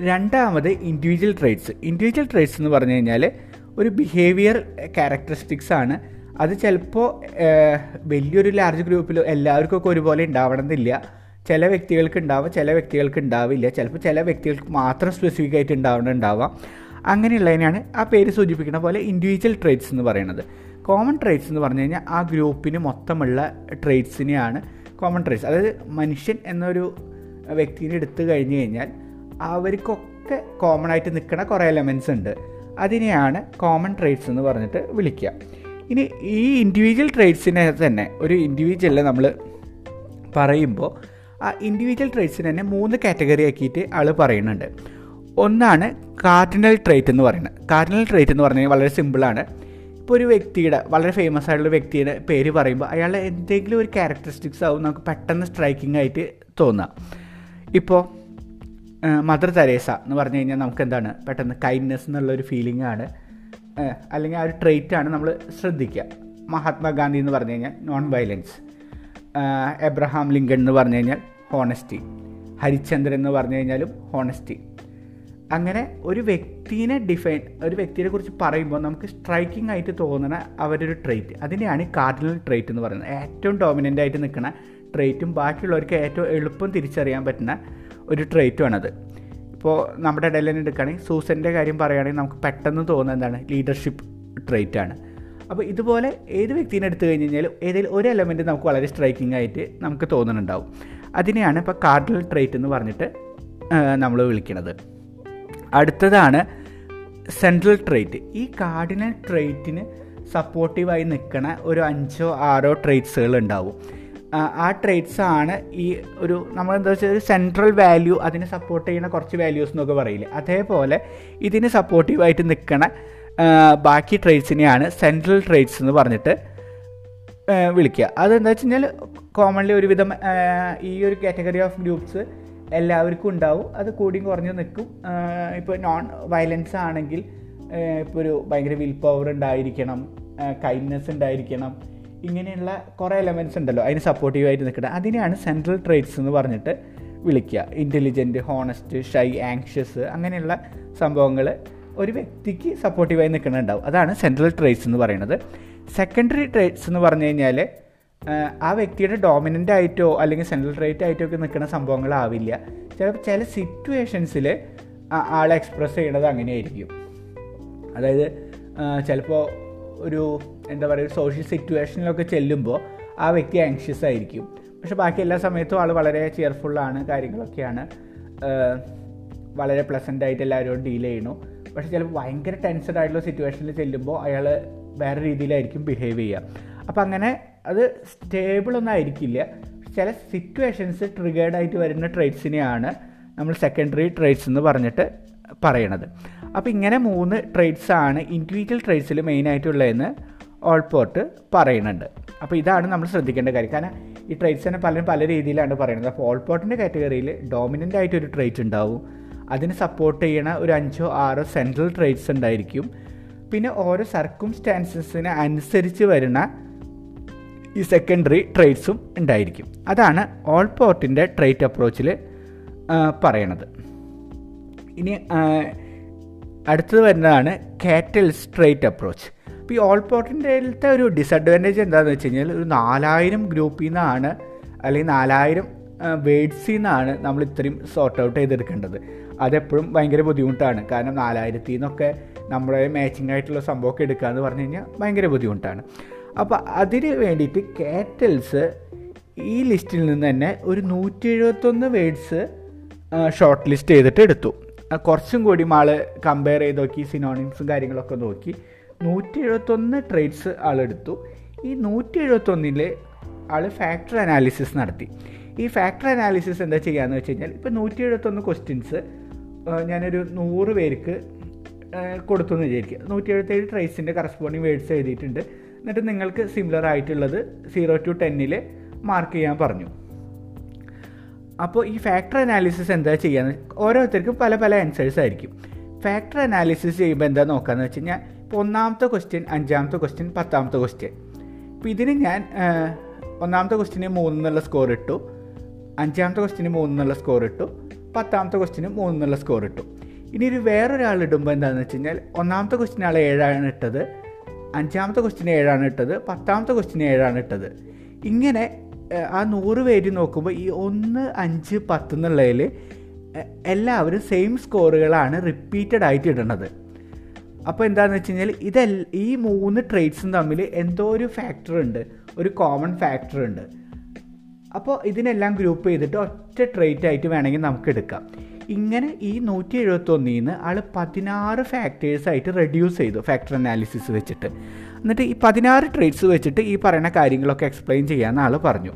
രണ്ടാമത് ഇൻഡിവിജ്വൽ ട്രേറ്റ്സ് ഇൻഡിവിജ്വൽ ട്രേറ്റ്സ് എന്ന് പറഞ്ഞു കഴിഞ്ഞാൽ ഒരു ബിഹേവിയർ ക്യാരക്ടറിസ്റ്റിക്സ് ആണ് അത് ചിലപ്പോൾ വലിയൊരു ലാർജ് ഗ്രൂപ്പിൽ എല്ലാവർക്കൊക്കെ ഒരുപോലെ ഉണ്ടാവണമെന്നില്ല ചില വ്യക്തികൾക്ക് ഉണ്ടാവാം ചില വ്യക്തികൾക്ക് ഉണ്ടാവില്ല ചിലപ്പോൾ ചില വ്യക്തികൾക്ക് മാത്രം സ്പെസിഫിക് ആയിട്ട് ഉണ്ടാവണമെന്നുണ്ടാവാം അങ്ങനെയുള്ളതിനാണ് ആ പേര് സൂചിപ്പിക്കുന്ന പോലെ ഇൻഡിവിജ്വൽ ട്രേറ്റ്സ് എന്ന് പറയുന്നത് കോമൺ ട്രേറ്റ്സ് എന്ന് പറഞ്ഞു കഴിഞ്ഞാൽ ആ ഗ്രൂപ്പിന് മൊത്തമുള്ള ട്രേറ്റ്സിനെയാണ് കോമൺ ട്രേറ്റ്സ് അതായത് മനുഷ്യൻ എന്നൊരു വ്യക്തിനെ എടുത്തു കഴിഞ്ഞു കഴിഞ്ഞാൽ അവർക്കൊക്കെ കോമൺ ആയിട്ട് നിൽക്കുന്ന കുറേ എലമെൻസ് ഉണ്ട്. അതിനെയാണ് കോമൺ ട്രേറ്റ്സ് എന്ന് പറഞ്ഞിട്ട് വിളിക്കുക ഇനി ഈ ഇൻഡിവിജ്വൽ ട്രേഡ്സിനെ തന്നെ ഒരു ഇൻഡിവിജ്വലിൽ നമ്മൾ പറയുമ്പോൾ ആ ഇൻഡിവിജ്വൽ ട്രേഡ്സിനെ തന്നെ മൂന്ന് കാറ്റഗറി ആക്കിയിട്ട് ആൾ പറയുന്നുണ്ട്. ഒന്നാണ് കാർഡിനൽ ട്രേറ്റ് എന്ന് പറയുന്നത്. കാർഡിനൽ ട്രേറ്റ് എന്ന് പറഞ്ഞാൽ വളരെ സിമ്പിളാണ് ഇപ്പോൾ ഒരു വ്യക്തിയുടെ വളരെ ഫേമസ് ആയിട്ടുള്ള വ്യക്തിയുടെ പേര് പറയുമ്പോൾ അയാളുടെ എന്തെങ്കിലും ഒരു ക്യാരക്ടറിസ്റ്റിക്സ് ആവും നമുക്ക് പെട്ടെന്ന് സ്ട്രൈക്കിംഗ് ആയിട്ട് തോന്നാം. ഇപ്പോൾ മദർ തെരേസ എന്ന് പറഞ്ഞു കഴിഞ്ഞാൽ നമുക്ക് എന്താണ് പെട്ടെന്ന് കൈൻഡ്നെസ് എന്നുള്ളൊരു ഫീലിംഗ് ആണ്. അല്ലെങ്കിൽ ആ ഒരു ട്രെയ്റ്റാണ് നമ്മൾ ശ്രദ്ധിക്കുക മഹാത്മാഗാന്ധി എന്ന് പറഞ്ഞു കഴിഞ്ഞാൽ നോൺ വയലൻസ് എബ്രഹാം ലിങ്കൺ എന്ന് പറഞ്ഞു കഴിഞ്ഞാൽ ഹോണസ്റ്റി ഹരിചന്ദ്രൻ എന്ന് പറഞ്ഞു കഴിഞ്ഞാലും ഹോണസ്റ്റി അങ്ങനെ ഒരു വ്യക്തിനെ ഡിഫൈൻ ഒരു വ്യക്തിയെ കുറിച്ച് പറയുമ്പോൾ നമുക്ക് സ്ട്രൈക്കിംഗ് ആയിട്ട് തോന്നുന്ന അവരൊരു ട്രെയ്റ്റ് അതിനെയാണ് കാർഡിനൽ ട്രെയ്റ്റ് എന്ന് പറയുന്നത്. ഏറ്റവും ഡോമിനന്റ് ആയിട്ട് നിൽക്കുന്ന ട്രെയ്റ്റും ബാക്കിയുള്ളവർക്ക് ഏറ്റവും എളുപ്പം തിരിച്ചറിയാൻ പറ്റുന്ന ഒരു ട്രേറ്റുമാണത് ഇപ്പോൾ നമ്മുടെ ഇടയിൽ തന്നെ എടുക്കുകയാണെങ്കിൽ സൂസന്റെ കാര്യം പറയുകയാണെങ്കിൽ നമുക്ക് പെട്ടെന്ന് തോന്നുന്ന എന്താണ്? ലീഡർഷിപ്പ് ട്രേറ്റ് ആണ്. അപ്പോൾ ഇതുപോലെ ഏത് വ്യക്തിനെ എടുത്തു കഴിഞ്ഞ് കഴിഞ്ഞാലും ഏതെങ്കിലും ഒരു എലമെന്റ് നമുക്ക് വളരെ സ്ട്രൈക്കിംഗ് ആയിട്ട് നമുക്ക് തോന്നുന്നുണ്ടാവും. അതിനെയാണ് ഇപ്പോൾ കാർഡിനൽ ട്രേറ്റ് എന്ന് പറഞ്ഞിട്ട് നമ്മൾ വിളിക്കുന്നത് അടുത്തതാണ് സെൻട്രൽ ട്രേറ്റ് ഈ കാർഡിനൽ ട്രേറ്റിന് സപ്പോർട്ടീവായി നിൽക്കണ ഒരു അഞ്ചോ ആറോ ട്രേറ്റ്സുകൾ ഉണ്ടാവും. ആ ട്രേറ്റ്സ് ആണ് ഈ ഒരു നമ്മൾ എന്താ വെച്ചാൽ ഒരു സെൻട്രൽ വാല്യൂ അതിനെ സപ്പോർട്ട് ചെയ്യുന്ന കുറച്ച് വാല്യൂസ് എന്നൊക്കെ പറയില്ലേ. അതേപോലെ ഇതിന് സപ്പോർട്ടീവായിട്ട് നിൽക്കണ ബാക്കി ട്രേറ്റ്സിനെയാണ് സെൻട്രൽ ട്രേഡ്സ് എന്ന് പറഞ്ഞിട്ട് വിളിക്കുക അതെന്താ വെച്ച് കഴിഞ്ഞാൽ കോമൺലി ഒരുവിധം ഈ ഒരു കാറ്റഗറി ഓഫ് ഗ്രൂപ്പ്സ് എല്ലാവർക്കും ഉണ്ടാവും. അത് കൂടിയും കുറഞ്ഞു നിൽക്കും ഇപ്പോൾ നോൺ വയലൻസ് ആണെങ്കിൽ ഇപ്പോൾ ഒരു ഭയങ്കര വിൽ പവർ ഉണ്ടായിരിക്കണം കൈൻഡ്നെസ് ഉണ്ടായിരിക്കണം ഇങ്ങനെയുള്ള കുറേ എലമെന്റ്സ് ഉണ്ടല്ലോ. അതിന് സപ്പോർട്ടീവായിട്ട് നിൽക്കുന്നത് അതിനെയാണ് സെൻട്രൽ ട്രേറ്റ്സ് എന്ന് പറഞ്ഞിട്ട് വിളിക്കുക. ഇന്റലിജന്റ് ഹോണസ്റ്റ് ഷൈ ആങ്ഷ്യസ് അങ്ങനെയുള്ള സംഭവങ്ങൾ ഒരു വ്യക്തിക്ക് സപ്പോർട്ടീവായി നിൽക്കുന്നുണ്ടാവും അതാണ് സെൻട്രൽ ട്രേറ്റ്സ് എന്ന് പറയുന്നത്. സെക്കൻഡറി ട്രേറ്റ്സ് എന്ന് പറഞ്ഞു കഴിഞ്ഞാൽ ആ വ്യക്തിയുടെ ഡോമിനന്റ് ആയിട്ടോ അല്ലെങ്കിൽ സെൻട്രൽ ട്രേറ്റ് ആയിട്ടോ ഒക്കെ നിൽക്കുന്ന സംഭവങ്ങളാവില്ല. ചിലപ്പോൾ ചില സിറ്റുവേഷൻസിൽ ആളെ എക്സ്പ്രസ് ചെയ്യണത് അങ്ങനെയായിരിക്കും. അതായത് ചിലപ്പോൾ ഒരു എന്താ പറയുക സോഷ്യൽ സിറ്റുവേഷനിലൊക്കെ ചെല്ലുമ്പോൾ ആ വ്യക്തി ആങ്ഷ്യസ് ആയിരിക്കും. പക്ഷെ ബാക്കി എല്ലാ സമയത്തും ആൾ വളരെ ചെയർഫുള്ളാണ് കാര്യങ്ങളൊക്കെയാണ്. വളരെ പ്ലസന്റ് ആയിട്ട് എല്ലാവരോടും ഡീൽ ചെയ്യണു പക്ഷെ ചിലപ്പോൾ ഭയങ്കര ടെൻസഡ് ആയിട്ടുള്ള സിറ്റുവേഷനിൽ ചെല്ലുമ്പോൾ അയാൾ വേറെ രീതിയിലായിരിക്കും ബിഹേവ് ചെയ്യുക. അപ്പോൾ അങ്ങനെ അത് സ്റ്റേബിളൊന്നും ആയിരിക്കില്ല. ചില സിറ്റുവേഷൻസ് ട്രിഗേർഡ് ആയിട്ട് വരുന്ന ട്രേഡ്സിനെയാണ് നമ്മൾ സെക്കൻഡറി ട്രേഡ്സ് എന്ന് പറഞ്ഞിട്ട് പറയണത്. അപ്പോൾ ഇങ്ങനെ മൂന്ന് ട്രേഡ്സ് ആണ് ഇൻഡിവിജ്വൽ ട്രേഡ്സിൽ മെയിനായിട്ടുള്ളതെന്ന് ഓൾപോർട്ട് പറയുന്നുണ്ട്. അപ്പോൾ ഇതാണ് നമ്മൾ ശ്രദ്ധിക്കേണ്ട കാര്യം. കാരണം ഈ ട്രേഡ്സ് തന്നെ പലരും പല രീതിയിലാണ് പറയുന്നത്. അപ്പോൾ ഓൾപോർട്ടിന്റെ കാറ്റഗറിയിൽ ഡോമിനന്റ് ആയിട്ട് ഒരു ട്രേറ്റ് ഉണ്ടാവും. അതിന് സപ്പോർട്ട് ചെയ്യണ ഒരു അഞ്ചോ ആറോ സെൻട്രൽ ട്രേഡ്സ് ഉണ്ടായിരിക്കും. പിന്നെ ഓരോ സർക്കുംസ്റ്റാൻസസിന് അനുസരിച്ച് വരുന്ന ഈ സെക്കൻഡറി ട്രേഡ്സും ഉണ്ടായിരിക്കും. അതാണ് ഓൾ പോർട്ടിന്റെ ട്രേറ്റ് അപ്രോച്ചിൽ പറയണത്. ഇനി അടുത്തത് വരുന്നതാണ് കാറ്റൽ സ്ട്രേറ്റ് അപ്രോച്ച് അപ്പോൾ ഈ ഓൾ പോർട്ടിന്റെ ഒരു ഡിസഡ്വാന്റേജ് എന്താണെന്ന് വെച്ച് കഴിഞ്ഞാൽ ഒരു നാലായിരം ഗ്രൂപ്പിൽ നിന്നാണ് അല്ലെങ്കിൽ നാലായിരം വേഡ്സിൽ നിന്നാണ് നമ്മൾ ഇത്രയും സോർട്ട് ഔട്ട് ചെയ്തെടുക്കേണ്ടത്. അതെപ്പോഴും ഭയങ്കര ബുദ്ധിമുട്ടാണ്. കാരണം നാലായിരത്തിൽ നിന്നൊക്കെ നമ്മുടെ മാച്ചിങ് ആയിട്ടുള്ള സംഭവമൊക്കെ എടുക്കുക എന്ന് പറഞ്ഞു കഴിഞ്ഞാൽ ഭയങ്കര ബുദ്ധിമുട്ടാണ്. അപ്പോൾ അതിന് വേണ്ടിയിട്ട് കാറ്റൽസ് ഈ ലിസ്റ്റിൽ നിന്ന് തന്നെ ഒരു നൂറ്റി എഴുപത്തൊന്ന് വേഡ്സ് ഷോർട്ട് ലിസ്റ്റ് ചെയ്തിട്ട് എടുത്തു. കുറച്ചും കൂടി ആൾ കമ്പയർ ചെയ്ത് നോക്കി സിനോണിംസും കാര്യങ്ങളൊക്കെ നോക്കി. നൂറ്റി എഴുപത്തൊന്ന് ട്രേഡ്സ് ആളെടുത്തു ഈ നൂറ്റി എഴുപത്തൊന്നിൽ ആൾ ഫാക്ടർ അനാലിസിസ് നടത്തി. ഈ ഫാക്ടർ അനാലിസിസ് എന്താ ചെയ്യാന്ന് വെച്ച് കഴിഞ്ഞാൽ ഇപ്പോൾ നൂറ്റി എഴുപത്തൊന്ന് ക്വസ്റ്റ്യൻസ് ഞാനൊരു നൂറ് പേർക്ക് കൊടുത്തു എന്ന് വിചാരിക്കുക. നൂറ്റി എഴുപത്തേഴ് ട്രേസിന്റെ കറസ്പോണ്ടിങ് വേർഡ്സ് എഴുതിയിട്ടുണ്ട്. എന്നിട്ട് നിങ്ങൾക്ക് സിമിലർ ആയിട്ടുള്ളത് സീറോ ടു ടെന്നിൽ മാർക്ക് ചെയ്യാൻ പറഞ്ഞു. അപ്പോൾ ഈ ഫാക്ടർ അനാലിസിസ് എന്താ ചെയ്യാന്ന് ഓരോരുത്തർക്കും പല പല ആൻസേഴ്സ് ആയിരിക്കും. ഫാക്ടർ അനാലിസിസ് ചെയ്യുമ്പോൾ എന്താ നോക്കാന്ന് വെച്ച് കഴിഞ്ഞാൽ ഇപ്പോൾ ഒന്നാമത്തെ ക്വസ്റ്റ്യൻ അഞ്ചാമത്തെ ക്വസ്റ്റ്യൻ പത്താമത്തെ ക്വസ്റ്റ്യൻ ഇപ്പോൾ ഇതിന് ഞാൻ ഒന്നാമത്തെ ക്വസ്റ്റ്യന് മൂന്നെന്നുള്ള സ്കോർ ഇട്ടു അഞ്ചാമത്തെ ക്വസ്റ്റ്യന് മൂന്നെന്നുള്ള സ്കോർ ഇട്ടു പത്താമത്തെ ക്വസ്റ്റ്യന് മൂന്നെന്നുള്ള സ്കോർ ഇട്ടു. ഇനി ഒരു വേറൊരാൾ ഇടുമ്പോൾ എന്താണെന്ന് വെച്ച് കഴിഞ്ഞാൽ ഒന്നാമത്തെ ക്വസ്റ്റ്യൻ ആൾ ഏഴാണ് ഇട്ടത് അഞ്ചാമത്തെ ക്വസ്റ്റ്യൻ ഏഴാണ് ഇട്ടത് പത്താമത്തെ ക്വസ്റ്റ്യൻ ഏഴാണ് ഇട്ടത്. ഇങ്ങനെ ആ നൂറ് പേര് നോക്കുമ്പോൾ ഈ ഒന്ന് അഞ്ച് പത്ത് എന്നുള്ളതിൽ എല്ലാവരും സെയിം സ്കോറുകളാണ് റിപ്പീറ്റഡ് ആയിട്ട് ഇടുന്നത് അപ്പോൾ എന്താണെന്ന് വെച്ച് കഴിഞ്ഞാൽ ഇതെല്ല ഈ മൂന്ന് ട്രേഡ്സും തമ്മിൽ എന്തോ ഒരു ഫാക്ടർ ഉണ്ട് ഒരു കോമൺ ഫാക്ടർ ഉണ്ട്. അപ്പോൾ ഇതിനെല്ലാം ഗ്രൂപ്പ് ചെയ്തിട്ട് ഒറ്റ ട്രേറ്റ് ആയിട്ട് വേണമെങ്കിൽ നമുക്ക് എടുക്കാം. ഇങ്ങനെ ഈ നൂറ്റി എഴുപത്തൊന്നിൽ നിന്ന് ആൾ പതിനാറ് ഫാക്ടേഴ്സായിട്ട് റെഡ്യൂസ് ചെയ്തു ഫാക്ടർ അനാലിസിസ് വെച്ചിട്ട്. എന്നിട്ട് ഈ പതിനാറ് ട്രേഡ്സ് വെച്ചിട്ട് ഈ പറയുന്ന കാര്യങ്ങളൊക്കെ എക്സ്പ്ലെയിൻ ചെയ്യാമെന്ന് ആൾ പറഞ്ഞു.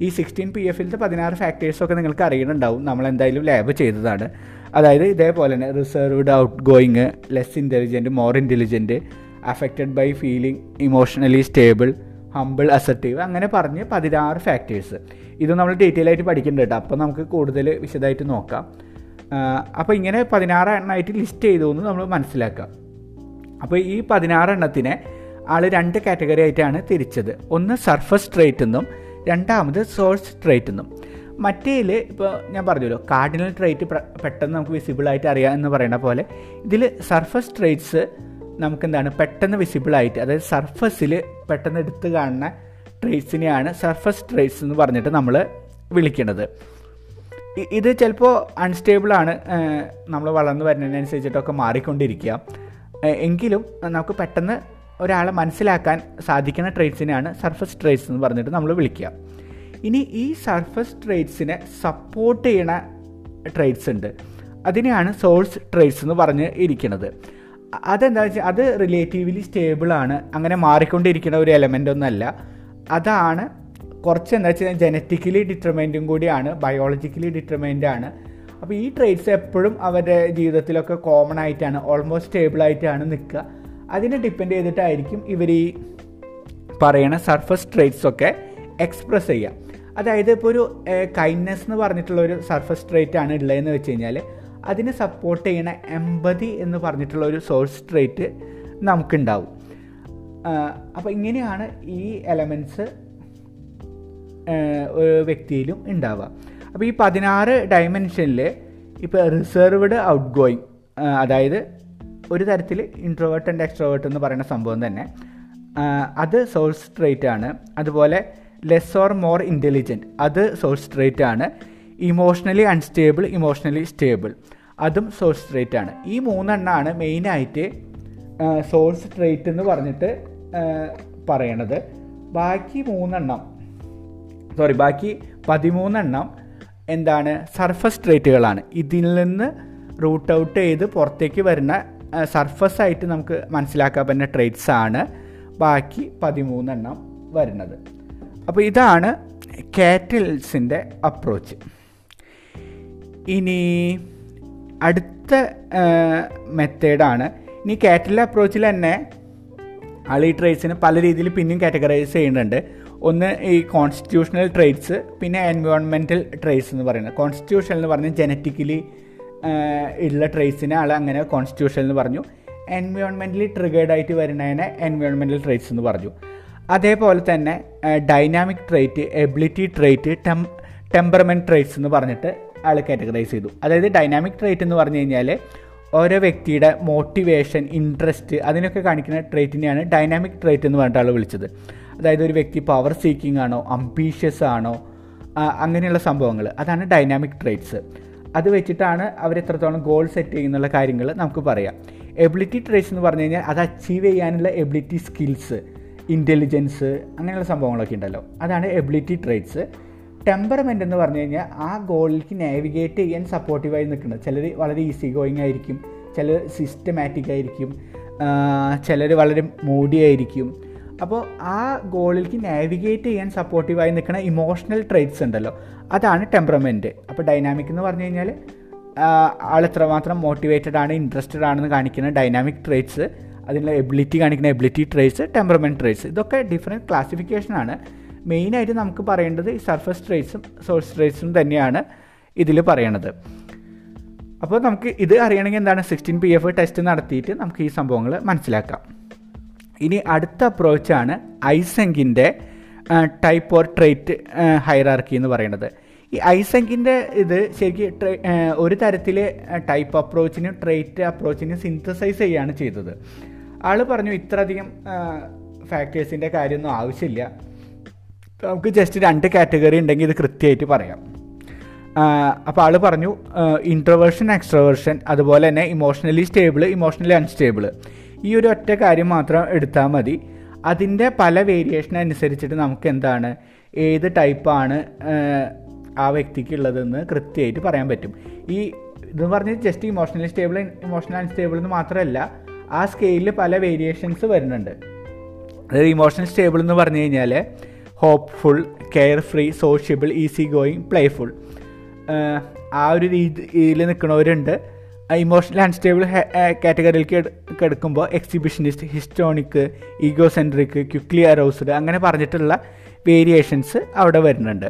ഈ സിക്സ്റ്റീൻ പി എഫിലത്തെ പതിനാറ് ഫാക്ടേഴ്സൊക്കെ നിങ്ങൾക്ക് അറിയുന്നുണ്ടാവും നമ്മൾ എന്തായാലും ലാബ് ചെയ്തതാണ്. അതായത് ഇതേപോലെ തന്നെ reserved outgoing less intelligent more intelligent affected by feeling emotionally stable humble assertive അങ്ങനെ പറഞ്ഞ് പതിനാറ് ഫാക്ടേഴ്സ് ഇത് നമ്മൾ ഡീറ്റെയിൽ ആയിട്ട് പഠിക്കുന്നുണ്ട് കേട്ടോ. അപ്പോൾ നമുക്ക് കൂടുതൽ വിശദമായിട്ട് നോക്കാം. അപ്പോൾ ഇങ്ങനെ പതിനാറ് എണ്ണമായിട്ട് ലിസ്റ്റ് ചെയ്തു എന്ന് നമ്മൾ മനസ്സിലാക്കാം. അപ്പോൾ ഈ പതിനാറ് എണ്ണത്തിനെ ആൾ രണ്ട് കാറ്റഗറി ആയിട്ടാണ് തിരിച്ചത്. ഒന്ന് സർഫസ് ട്രേറ്റ് എന്നും രണ്ടാമത് സോഴ്സ് ട്രേറ്റ് എന്നും മറ്റേതിൽ ഇപ്പോൾ ഞാൻ പറഞ്ഞല്ലോ കാർഡിനൽ ട്രേറ്റ് പെട്ടെന്ന് നമുക്ക് വിസിബിളായിട്ട് അറിയാം എന്ന് പറയുന്ന പോലെ ഇതിൽ സർഫസ് ട്രേറ്റ്സ് നമുക്ക് എന്താണ് പെട്ടെന്ന് വിസിബിളായിട്ട് അതായത് സർഫസിൽ പെട്ടെന്ന് എടുത്ത് കാണുന്ന ട്രേറ്റ്സിനെയാണ് സർഫസ് ട്രേറ്റ്സ് എന്ന് പറഞ്ഞിട്ട് നമ്മൾ വിളിക്കുന്നത് ഇത് ചിലപ്പോൾ അൺസ്റ്റേബിളാണ് നമ്മൾ വളർന്നു വരുന്നതിനനുസരിച്ചിട്ടൊക്കെ മാറിക്കൊണ്ടിരിക്കുക എങ്കിലും നമുക്ക് പെട്ടെന്ന് ഒരാളെ മനസ്സിലാക്കാൻ സാധിക്കുന്ന ട്രേറ്റ്സിനെയാണ് സർഫസ് ട്രേറ്റ്സ് എന്ന് പറഞ്ഞിട്ട് നമ്മൾ വിളിക്കുക. ഇനി ഈ സർഫസ് ട്രേറ്റ്സിനെ സപ്പോർട്ട് ചെയ്യണ ട്രേറ്റ്സ് ഉണ്ട്. അതിനെയാണ് സോഴ്സ് ട്രേറ്റ്സ് എന്ന് പറഞ്ഞ് ഇരിക്കുന്നത് അതെന്താ വെച്ചാൽ അത് റിലേറ്റീവ്ലി സ്റ്റേബിളാണ് അങ്ങനെ മാറിക്കൊണ്ടിരിക്കുന്ന ഒരു എലമെന്റ് ഒന്നല്ല. അതാണ് കുറച്ച് എന്താ വെച്ചാൽ ജനറ്റിക്കലി ഡിറ്റർമൈൻഡും കൂടിയാണ് ബയോളജിക്കലി ഡിറ്റർമൈൻഡ് ആണ്. അപ്പോൾ ഈ ട്രേറ്റ്സ് എപ്പോഴും അവരുടെ ജീവിതത്തിലൊക്കെ കോമൺ ആയിട്ടാണ് ഓൾമോസ്റ്റ് സ്റ്റേബിൾ ആയിട്ടാണ് നിൽക്കുക. അതിനെ ഡിപ്പെൻഡ് ചെയ്തിട്ടായിരിക്കും ഇവർ ഈ പറയണ സർഫസ് ട്രേറ്റ്സ് ഒക്കെ എക്സ്പ്രസ് ചെയ്യുക. അതായത് ഇപ്പോൾ ഒരു കൈൻഡ്നെസ് എന്ന് പറഞ്ഞിട്ടുള്ള ഒരു സർഫസ് ട്രേറ്റ് ആണ് ഉള്ളതെന്ന് വെച്ച് കഴിഞ്ഞാൽ അതിനെ സപ്പോർട്ട് ചെയ്യണ എമ്പതി എന്ന് പറഞ്ഞിട്ടുള്ള ഒരു സോഴ്സ് ട്രേറ്റ് നമുക്കുണ്ടാവും. അപ്പോൾ ഇങ്ങനെയാണ് ഈ എലമെന്റ്സ് ഒരു വ്യക്തിയിലും ഉണ്ടാവുക. അപ്പോൾ ഈ പതിനാറ് ഡയമെൻഷനിൽ ഇപ്പോൾ റിസർവ്ഡ് ഔട്ട് ഗോയിങ് അതായത് ഒരു തരത്തിൽ ഇൻട്രോവേർട്ട് ആൻഡ് എക്സ്ട്രോവേർട്ട് എന്ന് പറയുന്ന സംഭവം തന്നെ. അത് സോഴ്സ് സ്ട്രേറ്റ് ആണ്. അതുപോലെ ലെസ് ഓർ മോർ ഇന്റലിജന്റ് അത് സോഴ്സ് സ്ട്രേറ്റ് ആണ്. ഇമോഷണലി അൺസ്റ്റേബിൾ ഇമോഷണലി സ്റ്റേബിൾ അതും സോഴ്സ് സ്ട്രേറ്റ് ആണ്. ഈ മൂന്നെണ്ണമാണ് മെയിനായിട്ട് സോഴ്സ് സ്ട്രേറ്റ് എന്ന് പറഞ്ഞിട്ട് പറയണത്. ബാക്കി മൂന്നെണ്ണം സോറി ബാക്കി പതിമൂന്നെണ്ണം എന്താണ്? സർഫസ് ട്രേറ്റുകളാണ് ഇതിൽ നിന്ന് റൂട്ട് ഔട്ട് ചെയ്ത് പുറത്തേക്ക് വരുന്ന സർഫസ് ആയിട്ട് നമുക്ക് മനസ്സിലാക്കാൻ പറ്റുന്ന ട്രേറ്റ്സ് ആണ് ബാക്കി പതിമൂന്നെണ്ണം വരുന്നത്. അപ്പോൾ ഇതാണ് കാറ്റൽസിന്റെ അപ്രോച്ച് ഇനി അടുത്ത മെത്തേഡാണ് ഇനി കാറ്റൽ അപ്രോച്ചിൽ തന്നെ അളി ട്രേഡ്സിന് പല രീതിയിൽ പിന്നെയും കാറ്റഗറൈസ് ചെയ്യുന്നുണ്ട്. ഒന്ന് ഈ കോൺസ്റ്റിറ്റ്യൂഷണൽ ട്രേറ്റ്സ് പിന്നെ എൻവയോൺമെന്റൽ ട്രേറ്റ്സ് എന്ന് പറയുന്നത്. കോൺസ്റ്റിറ്റ്യൂഷണൽ എന്ന് പറഞ്ഞാൽ ജനറ്റിക്കലി ഉള്ള ട്രേറ്റ്സിനെ ആൾ അങ്ങനെ കോൺസ്റ്റിറ്റ്യൂഷൻ എന്ന് പറഞ്ഞു. എൻവയോൺമെന്റലി ട്രിഗേർഡ് ആയിട്ട് വരുന്നതിനെ എൻവയോൺമെന്റൽ ട്രേറ്റ്സ് എന്ന് പറഞ്ഞു. അതേപോലെ തന്നെ dynamic trait ability trait tem temperament traits എന്ന് പറഞ്ഞിട്ട് ആൾ കാറ്റഗറൈസ് ചെയ്തു. അതായത് ഡൈനാമിക് ട്രേറ്റ് എന്ന് പറഞ്ഞു കഴിഞ്ഞാൽ ഓരോ വ്യക്തിയുടെ മോട്ടിവേഷൻ ഇൻട്രസ്റ്റ് അതിനൊക്കെ കാണിക്കുന്ന ട്രേറ്റിനെയാണ് ഡൈനാമിക് ട്രേറ്റ് എന്ന് പറഞ്ഞിട്ട് ആൾ വിളിച്ചത്. അതായത് ഒരു വ്യക്തി പവർ സീക്കിംഗ് ആണോ അംബീഷ്യസ് ആണോ അങ്ങനെയുള്ള സംഭവങ്ങൾ അതാണ് ഡൈനാമിക് ട്രേറ്റ്സ് അത് വെച്ചിട്ടാണ് അവർ എത്രത്തോളം ഗോൾ സെറ്റ് ചെയ്യുന്നുള്ള കാര്യങ്ങൾ നമുക്ക് പറയാം. എബിലിറ്റി ട്രേസ് എന്ന് പറഞ്ഞു കഴിഞ്ഞാൽ അത് അച്ചീവ് ചെയ്യാനുള്ള എബിലിറ്റി സ്കിൽസ് ഇന്റലിജൻസ് അങ്ങനെയുള്ള സംഭവങ്ങളൊക്കെ ഉണ്ടല്ലോ. അതാണ് എബിലിറ്റി ട്രേറ്റ്സ് ടെമ്പറമെന്റ് എന്ന് പറഞ്ഞു കഴിഞ്ഞാൽ ആ ഗോളിലേക്ക് നാവിഗേറ്റ് ചെയ്യാൻ സപ്പോർട്ടീവായി നിൽക്കുന്നത്. ചിലർ വളരെ ഈസി ഗോയിങ് ആയിരിക്കും ചിലർ സിസ്റ്റമാറ്റിക് ആയിരിക്കും ചിലർ വളരെ മൂടിയായിരിക്കും അപ്പോൾ ആ ഗോളിലേക്ക് നാവിഗേറ്റ് ചെയ്യാൻ സപ്പോർട്ടീവായി നിൽക്കുന്ന ഇമോഷണൽ ട്രേറ്റ്സ് ഉണ്ടല്ലോ. അതാണ് ടെമ്പറമെന്റ് അപ്പോൾ ഡൈനാമിക് എന്ന് പറഞ്ഞു കഴിഞ്ഞാൽ ആൾ എത്രമാത്രം മോട്ടിവേറ്റഡ് ആണ് ഇൻട്രസ്റ്റഡ് ആണെന്ന് കാണിക്കുന്ന ഡൈനാമിക് ട്രേറ്റ്സ് അതിനുള്ള എബിലിറ്റി കാണിക്കുന്ന എബിലിറ്റി ട്രേറ്റ്സ് ടെമ്പറമെന്റ് ട്രേറ്റ്സ് ഇതൊക്കെ ഡിഫറെന്റ് ക്ലാസിഫിക്കേഷനാണ് മെയിനായിട്ട് നമുക്ക് പറയേണ്ടത് ഈ സർഫസ് ട്രേറ്റ്സും സോഴ്സ് ട്രേറ്റ്സും തന്നെയാണ് ഇതിൽ പറയണത്. അപ്പോൾ നമുക്ക് ഇത് അറിയണമെങ്കിൽ എന്താണ്? സിക്സ്റ്റീൻ പി എഫ് ടെസ്റ്റ് നടത്തിയിട്ട് നമുക്ക് ഈ സംഭവങ്ങൾ മനസ്സിലാക്കാം. ഇനി അടുത്ത അപ്രോച്ചാണ് ഐസെങ്കിന്റെ ടൈപ്പ് ഓർ ട്രേറ്റ് ഹൈറാർക്കി എന്ന് പറയുന്നത്. ഈ ഐസെങ്കിന്റെ ഇത് ശരിക്കും ഒരു തരത്തിലെ ടൈപ്പ് അപ്രോച്ചിനും ട്രേറ്റ് അപ്രോച്ചിനും സിന്തസൈസ് ചെയ്യുകയാണ് ചെയ്തത്. ആൾ പറഞ്ഞു ഇത്രയധികം ഫാക്ടേഴ്സിന്റെ കാര്യമൊന്നും ആവശ്യമില്ല. നമുക്ക് ജസ്റ്റ് രണ്ട് കാറ്റഗറി ഉണ്ടെങ്കിൽ ഇത് കൃത്യമായിട്ട് പറയാം. അപ്പോൾ ആൾ പറഞ്ഞു ഇൻട്രവേർഷൻ എക്സ്ട്രവേർഷൻ അതുപോലെ തന്നെ ഇമോഷണലി സ്റ്റേബിൾ ഇമോഷണലി അൺസ്റ്റേബിൾ ഈ ഒരു ഒറ്റ കാര്യം മാത്രം എടുത്താൽ മതി. അതിന്റെ പല വേരിയേഷൻ അനുസരിച്ചിട്ട് നമുക്ക് എന്താണ് ഏത് ടൈപ്പാണ് ആ വ്യക്തിക്കുള്ളതെന്ന് കൃത്യമായിട്ട് പറയാൻ പറ്റും. ഈ ഇതെന്ന് പറഞ്ഞ് just emotional stable emotional unstable എന്ന് മാത്രമല്ല ആ സ്കെയിലിൽ പല വേരിയേഷൻസ് വരുന്നുണ്ട്. അതായത് ഇമോഷണൽ സ്റ്റേബിൾ എന്ന് പറഞ്ഞു കഴിഞ്ഞാൽ hopeful care free sociable easy going playful ആ ഒരു രീതിയിൽ നിൽക്കുന്നവരുണ്ട്. ഇമോഷണൽ അൺസ്റ്റേബിൾ കാറ്റഗറിയിലേക്ക് കിടക്കുമ്പോൾ exhibitionist histrionic egocentric quickly aroused അങ്ങനെ പറഞ്ഞിട്ടുള്ള വേരിയേഷൻസ് അവിടെ വരുന്നുണ്ട്.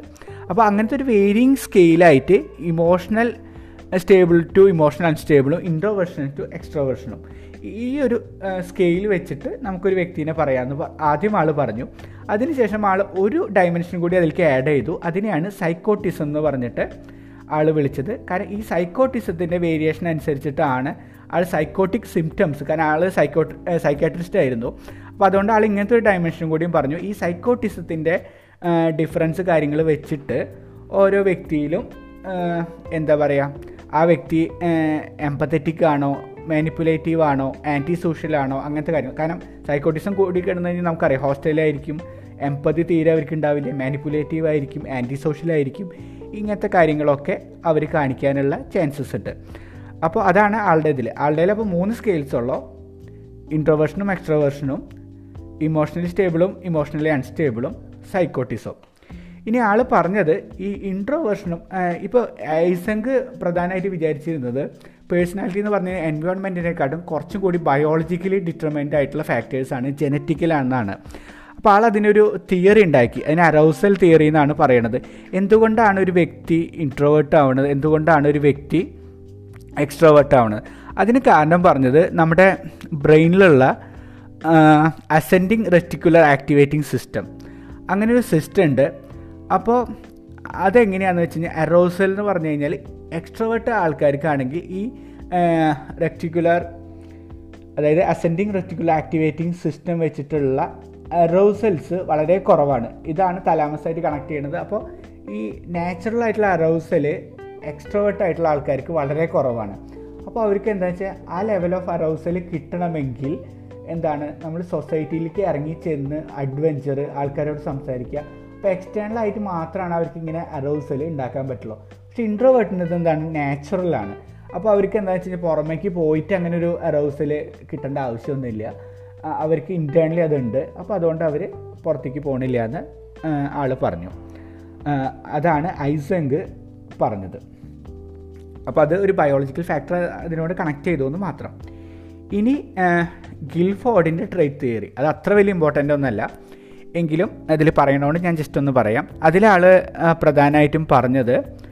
അപ്പോൾ അങ്ങനത്തെ ഒരു വേരിയിങ് സ്കെയിലായിട്ട് ഇമോഷണൽ സ്റ്റേബിൾ ടു ഇമോഷണൽ അൺസ്റ്റേബിളും ഇൻട്രോവേർഷൻ ടു എക്സ്ട്രോവേർഷനും ഈ ഒരു സ്കെയിൽ വെച്ചിട്ട് നമുക്കൊരു വ്യക്തിനെ പറയാമെന്ന് ആദ്യം ആൾ പറഞ്ഞു. അതിനുശേഷം ആൾ ഒരു ഡയമെൻഷൻ കൂടി അതിലേക്ക് ആഡ് ചെയ്തു. അതിനെയാണ് സൈക്കോട്ടിസം എന്ന് പറഞ്ഞിട്ട് ആൾ വിളിച്ചത്. കാരണം ഈ സൈക്കോട്ടിസത്തിന്റെ വേരിയേഷൻ അനുസരിച്ചിട്ടാണ് ആൾ സൈക്കോട്ടിക് സിംറ്റംസ് കാരണം ആൾ സൈക്കോ സൈക്കാട്രിസ്റ്റ് ആയിരുന്നു. അപ്പോൾ അതുകൊണ്ട് ആൾ ഇങ്ങനത്തെ ഒരു ഡയമെൻഷൻ കൂടിയും പറഞ്ഞു. ഈ സൈക്കോട്ടിസത്തിന്റെ ഡിഫറൻസ് കാര്യങ്ങൾ വെച്ചിട്ട് ഓരോ വ്യക്തിയിലും എന്താ പറയുക ആ വ്യക്തി എംപത്തറ്റിക് ആണോ മാനിപ്പുലേറ്റീവ് ആണോ ആന്റി സോഷ്യൽ ആണോ അങ്ങനത്തെ കാര്യങ്ങൾ. കാരണം സൈക്കോട്ടിസം കൂടി കിടന്നു കഴിഞ്ഞാൽ നമുക്കറിയാം ഹോസ്റ്റലിലായിരിക്കും എംപതി തീരെ അവർക്ക് ഉണ്ടാവില്ല മാനിപ്പുലേറ്റീവ് ആയിരിക്കും ആന്റി സോഷ്യൽ ആയിരിക്കും. ഇങ്ങനത്തെ കാര്യങ്ങളൊക്കെ അവർ കാണിക്കാനുള്ള ചാൻസസ് ഉണ്ട് അപ്പോൾ അതാണ് ആളുടെ ഇതിൽ ആളുടെ അപ്പോൾ മൂന്ന് സ്കെയിൽസ് ഉള്ളോ? ഇൻട്രോവേർഷനും എക്സ്ട്രോവേർഷനും ഇമോഷണലി സ്റ്റേബിളും ഇമോഷണലി അൺസ്റ്റേബിളും സൈക്കോട്ടിസം ഇനി ആൾ പറഞ്ഞത് ഈ ഇൻട്രോവേർഷനും ഇപ്പോൾ ഐസങ്ക് പ്രധാനമായിട്ട് വിചാരിച്ചിരുന്നത് പേഴ്സണാലിറ്റി എന്ന് പറഞ്ഞ എൻവയോൺമെന്റിനെക്കാട്ടും കുറച്ചും കൂടി ബയോളജിക്കലി ഡിറ്റർമൈൻഡ് ആയിട്ടുള്ള ഫാക്ടേഴ്സാണ് ജനറ്റിക്കലാണെന്നാണ് അപ്പോൾ ആൾ അതിനൊരു തിയറി ഉണ്ടാക്കി. അതിന് അറൗസൽ തിയറി എന്നാണ് പറയണത്. എന്തുകൊണ്ടാണ് ഒരു വ്യക്തി ഇൻട്രോവേർട്ട് ആവുന്നത് എന്തുകൊണ്ടാണ് ഒരു വ്യക്തി എക്സ്ട്രോവേർട്ട് ആവുന്നത് അതിന് കാരണം പറഞ്ഞത് നമ്മുടെ ബ്രെയിനിലുള്ള അസെൻഡിങ് റെറ്റിക്കുലർ ആക്ടിവേറ്റിംഗ് സിസ്റ്റം അങ്ങനെ ഒരു സിസ്റ്റം ഉണ്ട്. അപ്പോൾ അതെങ്ങനെയാണെന്ന് വെച്ച് കഴിഞ്ഞാൽ അറോസൽ എന്ന് പറഞ്ഞു കഴിഞ്ഞാൽ എക്സ്ട്രോവേർട്ട് ആൾക്കാർക്കാണെങ്കിൽ ഈ റെക്റ്റിക്കുലർ അതായത് അസെൻഡിങ് റെറ്റിക്കുലർ ആക്ടിവേറ്റിംഗ് സിസ്റ്റം വെച്ചിട്ടുള്ള അറൗസൽസ് വളരെ കുറവാണ്. ഇതാണ് തലാമസായിട്ട് കണക്ട് ചെയ്യുന്നത്. അപ്പോൾ ഈ നാച്ചുറൽ ആയിട്ടുള്ള അറൗസൽ എക്സ്ട്രോവേർട്ട് ആയിട്ടുള്ള ആൾക്കാർക്ക് വളരെ കുറവാണ്. അപ്പോൾ അവർക്ക് എന്താ വെച്ചാൽ ആ ലെവൽ ഓഫ് അറൗസൽ കിട്ടണമെങ്കിൽ എന്താണ് നമ്മൾ സൊസൈറ്റിയിലേക്ക് ഇറങ്ങി ചെന്ന് അഡ്വഞ്ചർ ആൾക്കാരോട് സംസാരിക്കുക. അപ്പോൾ എക്സ്റ്റേണൽ ആയിട്ട് മാത്രമാണ് അവർക്ക് ഇങ്ങനെ അറോസൽ ഉണ്ടാക്കാൻ പറ്റുള്ളൂ. പക്ഷെ ഇൻട്രോവേർട്ടിന്റെ എന്താണ് നാച്ചുറലാണ് അപ്പോൾ അവർക്ക് എന്താ വെച്ച് കഴിഞ്ഞാൽ പുറമേക്ക് പോയിട്ട് അങ്ങനെ ഒരു അറോസൽ കിട്ടേണ്ട ആവശ്യമൊന്നുമില്ല. അവർക്ക് ഇന്റേർണലി അതുണ്ട്. അപ്പോൾ അതുകൊണ്ട് അവർ പുറത്തേക്ക് പോകണില്ല എന്ന് ആൾ പറഞ്ഞു. അതാണ് ഐസങ്ക് പറഞ്ഞത്. അപ്പോൾ അത് ഒരു ബയോളജിക്കൽ ഫാക്ടർ അതിനോട് കണക്ട് ചെയ്തു എന്ന് മാത്രം. ഇനി ഗിൽഫോർഡിന്റെ ട്രേറ്റ് തിയറി അത് അത്ര വലിയ ഇമ്പോർട്ടന്റ് ഒന്നല്ല. എങ്കിലും അതിൽ പറയണോണ്ട് ഞാൻ ജസ്റ്റ് ഒന്ന് പറയാം. അതിലാൾ പ്രധാനമായിട്ടും പറഞ്ഞത്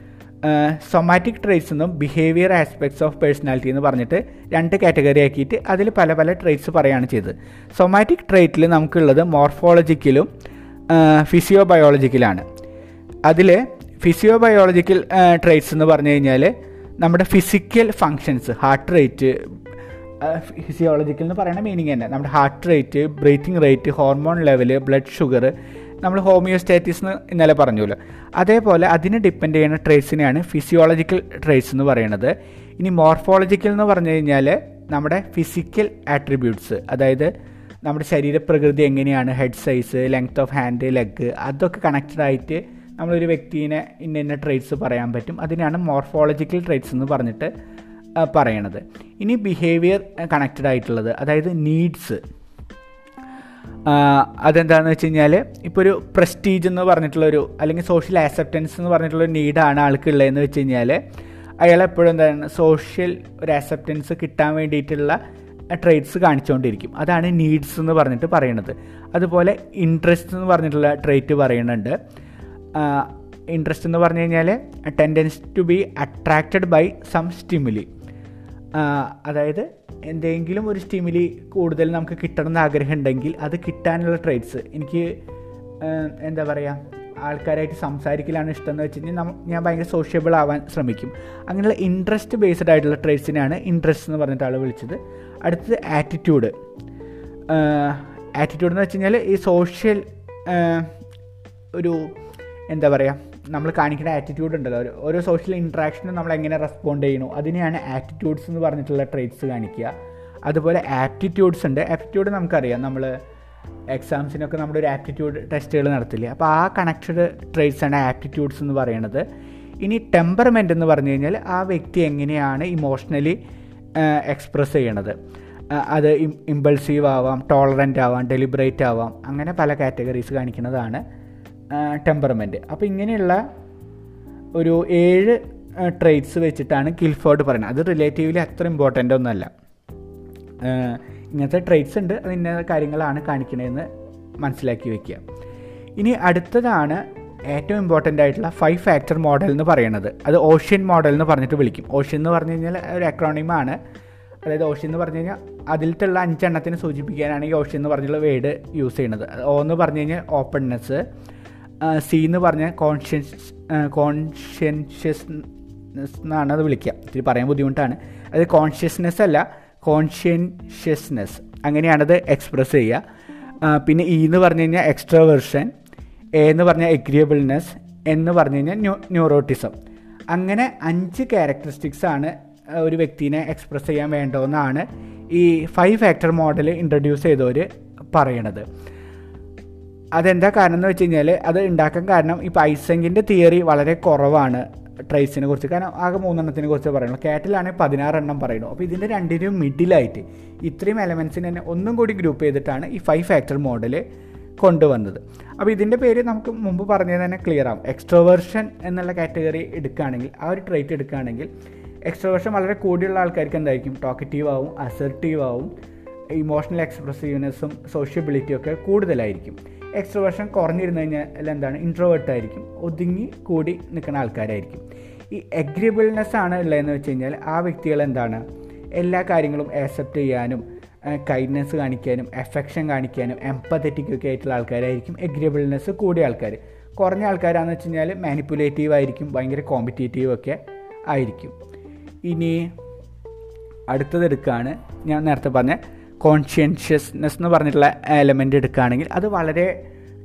സൊമാറ്റിക് ട്രേറ്റ്സ് എന്നും ബിഹേവിയർ ആസ്പെക്ട്സ് ഓഫ് പേഴ്സണാലിറ്റി എന്ന് പറഞ്ഞിട്ട് രണ്ട് കാറ്റഗറി ആക്കിയിട്ട് അതിൽ പല പല ട്രേറ്റ്സ് പറയുകയാണ് ചെയ്തത്. സൊമാറ്റിക് ട്രേറ്റിൽ നമുക്കുള്ളത് മോർഫോളജിക്കലും ഫിസിയോ ബയോളജിക്കലാണ് അതിൽ ഫിസിയോ ബയോളജിക്കൽ ട്രേറ്റ്സ് എന്ന് പറഞ്ഞു കഴിഞ്ഞാൽ നമ്മുടെ physical functions heart rate physiological എന്ന് പറയുന്ന മീനിങ് തന്നെ. നമ്മുടെ heart rate breathing rate hormone level blood sugar നമ്മൾ ഹോമിയോസ്റ്റാറ്റിസ് എന്ന് ഇന്നലെ പറഞ്ഞല്ലോ അതേപോലെ അതിനെ ഡിപ്പെൻഡ് ചെയ്യുന്ന ട്രേറ്റ്സിനെയാണ് ഫിസിയോളജിക്കൽ ട്രേറ്റ്സ് എന്ന് പറയുന്നത് ഇനി മോർഫോളജിക്കൽ എന്ന് പറഞ്ഞു കഴിഞ്ഞാൽ നമ്മുടെ ഫിസിക്കൽ ആട്രിബ്യൂട്ട്സ് അതായത് നമ്മുടെ ശരീരപ്രകൃതി എങ്ങനെയാണ് head size length of hand leg അതൊക്കെ കണക്റ്റഡ് ആയിട്ട് നമ്മളൊരു വ്യക്തിനെ ഇന്ന ഇന്ന ട്രേറ്റ്സ് പറയാൻ പറ്റും. അതിനാണ് മോർഫോളജിക്കൽ ട്രേറ്റ്സ് എന്ന് പറഞ്ഞിട്ട് പറയണത്. ഇനി ബിഹേവിയർ കണക്റ്റഡ് ആയിട്ടുള്ളത് അതായത് നീഡ്സ് അതെന്താണെന്ന് വെച്ച് കഴിഞ്ഞാൽ ഇപ്പോൾ ഒരു പ്രസ്റ്റീജ് എന്ന് പറഞ്ഞിട്ടുള്ളൊരു അല്ലെങ്കിൽ സോഷ്യൽ ആക്സെപ്റ്റൻസ് എന്ന് പറഞ്ഞിട്ടുള്ള നീഡാണ് ആൾക്കുള്ളതെന്ന് വെച്ച് കഴിഞ്ഞാൽ അയാൾ എപ്പോഴും എന്താണ് സോഷ്യൽ ഒരു ആക്സെപ്റ്റൻസ് കിട്ടാൻ വേണ്ടിയിട്ടുള്ള ട്രേറ്റ്സ് കാണിച്ചുകൊണ്ടിരിക്കും അതാണ് നീഡ്സ് എന്ന് പറഞ്ഞിട്ട് പറയുന്നത് അതുപോലെ ഇൻട്രസ്റ്റ് എന്ന് പറഞ്ഞിട്ടുള്ള ട്രേറ്റ് പറയുന്നുണ്ട് ഇൻട്രസ്റ്റ് എന്ന് പറഞ്ഞു കഴിഞ്ഞാൽ tendency to be attracted by some stimuli അതായത് എന്തെങ്കിലും ഒരു സ്റ്റീമിൽ കൂടുതൽ നമുക്ക് കിട്ടണം എന്ന് ആഗ്രഹം ഉണ്ടെങ്കിൽ അത് കിട്ടാനുള്ള ട്രേഡ്സ് എനിക്ക് എന്താ പറയുക ആൾക്കാരായിട്ട് സംസാരിക്കലാണ് ഇഷ്ടം എന്ന് വെച്ച് കഴിഞ്ഞാൽ ഞാൻ ഭയങ്കര സോഷ്യബിൾ ആവാൻ ശ്രമിക്കും. അങ്ങനെയുള്ള ഇൻട്രസ്റ്റ് ബേസ്ഡ് ആയിട്ടുള്ള ട്രേഡ്സിനെയാണ് ഇൻട്രസ്റ്റ് എന്ന് പറഞ്ഞിട്ട് ആൾ വിളിച്ചത്. അടുത്തത് ആറ്റിറ്റ്യൂഡ് ആറ്റിറ്റ്യൂഡ് എന്ന് വെച്ച് കഴിഞ്ഞാൽ ഈ സോഷ്യൽ ഒരു എന്താ പറയുക നമ്മൾ കാണിക്കുന്ന ആറ്റിറ്റ്യൂഡ് ഉണ്ടല്ലോ. ഓരോ സോഷ്യൽ ഇൻട്രാക്ഷനും നമ്മൾ എങ്ങനെ റെസ്പോണ്ട് ചെയ്യണോ അതിനെയാണ് ആറ്റിറ്റ്യൂഡ്സ് എന്ന് പറഞ്ഞിട്ടുള്ള ട്രേറ്റ്സ് കാണിക്കുക. അതുപോലെ ആപ്റ്റിറ്റ്യൂഡ്സ് ഉണ്ട്. ആപ്റ്റിറ്റ്യൂഡ് നമുക്കറിയാം. നമ്മൾ എക്സാംസിനൊക്കെ നമ്മുടെ ഒരു ആപ്റ്റിറ്റ്യൂഡ് ടെസ്റ്റുകൾ നടത്തില്ലേ? അപ്പോൾ ആ കണക്റ്റഡ് ട്രേറ്റ്സ് ആണ് ആപ്റ്റിറ്റ്യൂഡ്സ് എന്ന് പറയുന്നത് ഇനി ടെമ്പർമെന്റ് എന്ന് പറഞ്ഞു കഴിഞ്ഞാൽ ആ വ്യക്തി എങ്ങനെയാണ് ഇമോഷണലി എക്സ്പ്രസ് ചെയ്യണത്? അത് ഇമ്പൾസീവ് ആവാം ടോളറന്റ് ആവാം ഡെലിബറേറ്റ് ആവാം അങ്ങനെ പല കാറ്റഗറീസ് കാണിക്കുന്നതാണ്. ടെമ്പർമെന്റ് അപ്പോൾ ഇങ്ങനെയുള്ള ഒരു ഏഴ് ട്രേറ്റ്സ് വെച്ചിട്ടാണ് കിൽഫോർഡ് പറയുന്നത്. അത് റിലേറ്റീവ്ലി അത്ര ഇമ്പോർട്ടന്റ് ഒന്നുമല്ല. ഇങ്ങനത്തെ ട്രേറ്റ്സ് ഉണ്ട്. അത് ഇന്ന കാര്യങ്ങളാണ് കാണിക്കണതെന്ന് മനസ്സിലാക്കി വെക്കുക. ഇനി അടുത്തതാണ് ഏറ്റവും ഇമ്പോർട്ടന്റ് ആയിട്ടുള്ള ഫൈവ് ഫാക്ടർ മോഡൽ എന്ന് പറയുന്നത് അത് ഓഷ്യൻ മോഡൽ എന്ന് പറഞ്ഞിട്ട് വിളിക്കും. ഓഷ്യൻ എന്ന് പറഞ്ഞു കഴിഞ്ഞാൽ ഒരു അക്രോണിമാണ് അതായത് ഓഷ്യൻ എന്ന് പറഞ്ഞു കഴിഞ്ഞാൽ അതിലത്തുള്ള അഞ്ചെണ്ണത്തിന് സൂചിപ്പിക്കാനാണ് ഈ ഓഷ്യൻ എന്ന് പറഞ്ഞുള്ള വേർഡ് യൂസ് ചെയ്യുന്നത്. ഓ എന്ന് പറഞ്ഞു കഴിഞ്ഞാൽ ഓപ്പൺനെസ് സി എന്ന് പറഞ്ഞാൽ കോൺഷ്യൻസ് കോൺഷ്യൻഷ്യസ് എന്നാണ് അത് വിളിക്കുക. ഇത്തിരി പറയാൻ ബുദ്ധിമുട്ടാണ്. അത് കോൺഷ്യസ്നെസ് അല്ല കോൺഷ്യൻഷ്യസ്നെസ് അങ്ങനെയാണത് എക്സ്പ്രസ് ചെയ്യുക. പിന്നെ ഇ എന്ന് പറഞ്ഞു കഴിഞ്ഞാൽ എക്സ്ട്രോവേർഷൻ എ എന്ന് പറഞ്ഞാൽ എഗ്രിയബിൾനെസ് എന്ന് പറഞ്ഞു കഴിഞ്ഞാൽ ന്യൂ ന്യൂറോട്ടിസം അങ്ങനെ അഞ്ച് ക്യാരക്ടറിസ്റ്റിക്സ് ആണ് ഒരു വ്യക്തിനെ എക്സ്പ്രസ് ചെയ്യാൻ വേണ്ടതെന്നാണ് ഈ ഫൈവ് ഫാക്ടർ മോഡൽ ഇൻട്രൊഡ്യൂസ് ചെയ്തവർ പറയണത്. അതെന്താ കാരണം എന്ന് വെച്ച് കഴിഞ്ഞാൽ അത് ഉണ്ടാക്കാൻ കാരണം ഇപ്പോൾ ഐസെങ്കിന്റെ തിയറി വളരെ കുറവാണ് ട്രേസിനെ കുറിച്ച്. കാരണം ആകെ മൂന്നെണ്ണത്തിനെ കുറിച്ച് പറയുള്ളൂ. കാറ്റിലാണെങ്കിൽ പതിനാറെണ്ണം പറയുന്നു അപ്പോൾ ഇതിന്റെ രണ്ടിനും മിഡിലായിട്ട് ഇത്രയും എലമെൻസിനെ തന്നെ ഒന്നും കൂടി ഗ്രൂപ്പ് ചെയ്തിട്ടാണ് ഈ ഫൈവ് ഫാക്ടർ മോഡൽ കൊണ്ടുവന്നത്. അപ്പോൾ ഇതിന്റെ പേര് നമുക്ക് മുമ്പ് പറഞ്ഞത് തന്നെ ക്ലിയർ ആവും. എക്സ്ട്രോവേർഷൻ എന്നുള്ള കാറ്റഗറി എടുക്കുകയാണെങ്കിൽ ആ ഒരു ട്രേറ്റ് എടുക്കുകയാണെങ്കിൽ എക്സ്ട്രോവേർഷൻ വളരെ കൂടിയുള്ള ആൾക്കാർക്ക് എന്തായിരിക്കും? ടോക്കറ്റീവ് ആവും അസർട്ടീവ് ആവും ഇമോഷണൽ എക്സ്പ്രസീവ്നെസ്സും സോഷ്യബിലിറ്റിയും ഒക്കെ കൂടുതലായിരിക്കും. എക്സ്ട്രോവേർഷൻ കുറഞ്ഞിരുന്നു കഴിഞ്ഞാൽ എന്താണ് ഇൻട്രോവേർട്ട് ആയിരിക്കും. ഒതുങ്ങി കൂടി നിൽക്കുന്ന ആൾക്കാരായിരിക്കും. ഈ എഗ്രിബിൾനെസ് ആണ് ഉള്ളതെന്ന് വെച്ച് കഴിഞ്ഞാൽ ആ വ്യക്തികൾ എന്താണ് എല്ലാ കാര്യങ്ങളും ആക്സെപ്റ്റ് ചെയ്യാനും കൈൻഡ്നെസ് കാണിക്കാനും എഫെക്ഷൻ കാണിക്കാനും എംപത്തറ്റിക് ഒക്കെ ആയിട്ടുള്ള ആൾക്കാരായിരിക്കും. എഗ്രിബിൾനെസ് കൂടിയ ആൾക്കാർ. കുറഞ്ഞ ആൾക്കാരാണെന്ന് വെച്ച് കഴിഞ്ഞാൽ മാനിപ്പുലേറ്റീവ് ആയിരിക്കും ഭയങ്കര കോമ്പറ്റേറ്റീവ് ഒക്കെ ആയിരിക്കും. ഇനി അടുത്തത് എടുക്കുകയാണ് ഞാൻ നേരത്തെ പറഞ്ഞ കോൺഷ്യൻഷ്യസ്നെസ് എന്ന് പറഞ്ഞിട്ടുള്ള എലമെന്റ് എടുക്കുകയാണെങ്കിൽ അത് വളരെ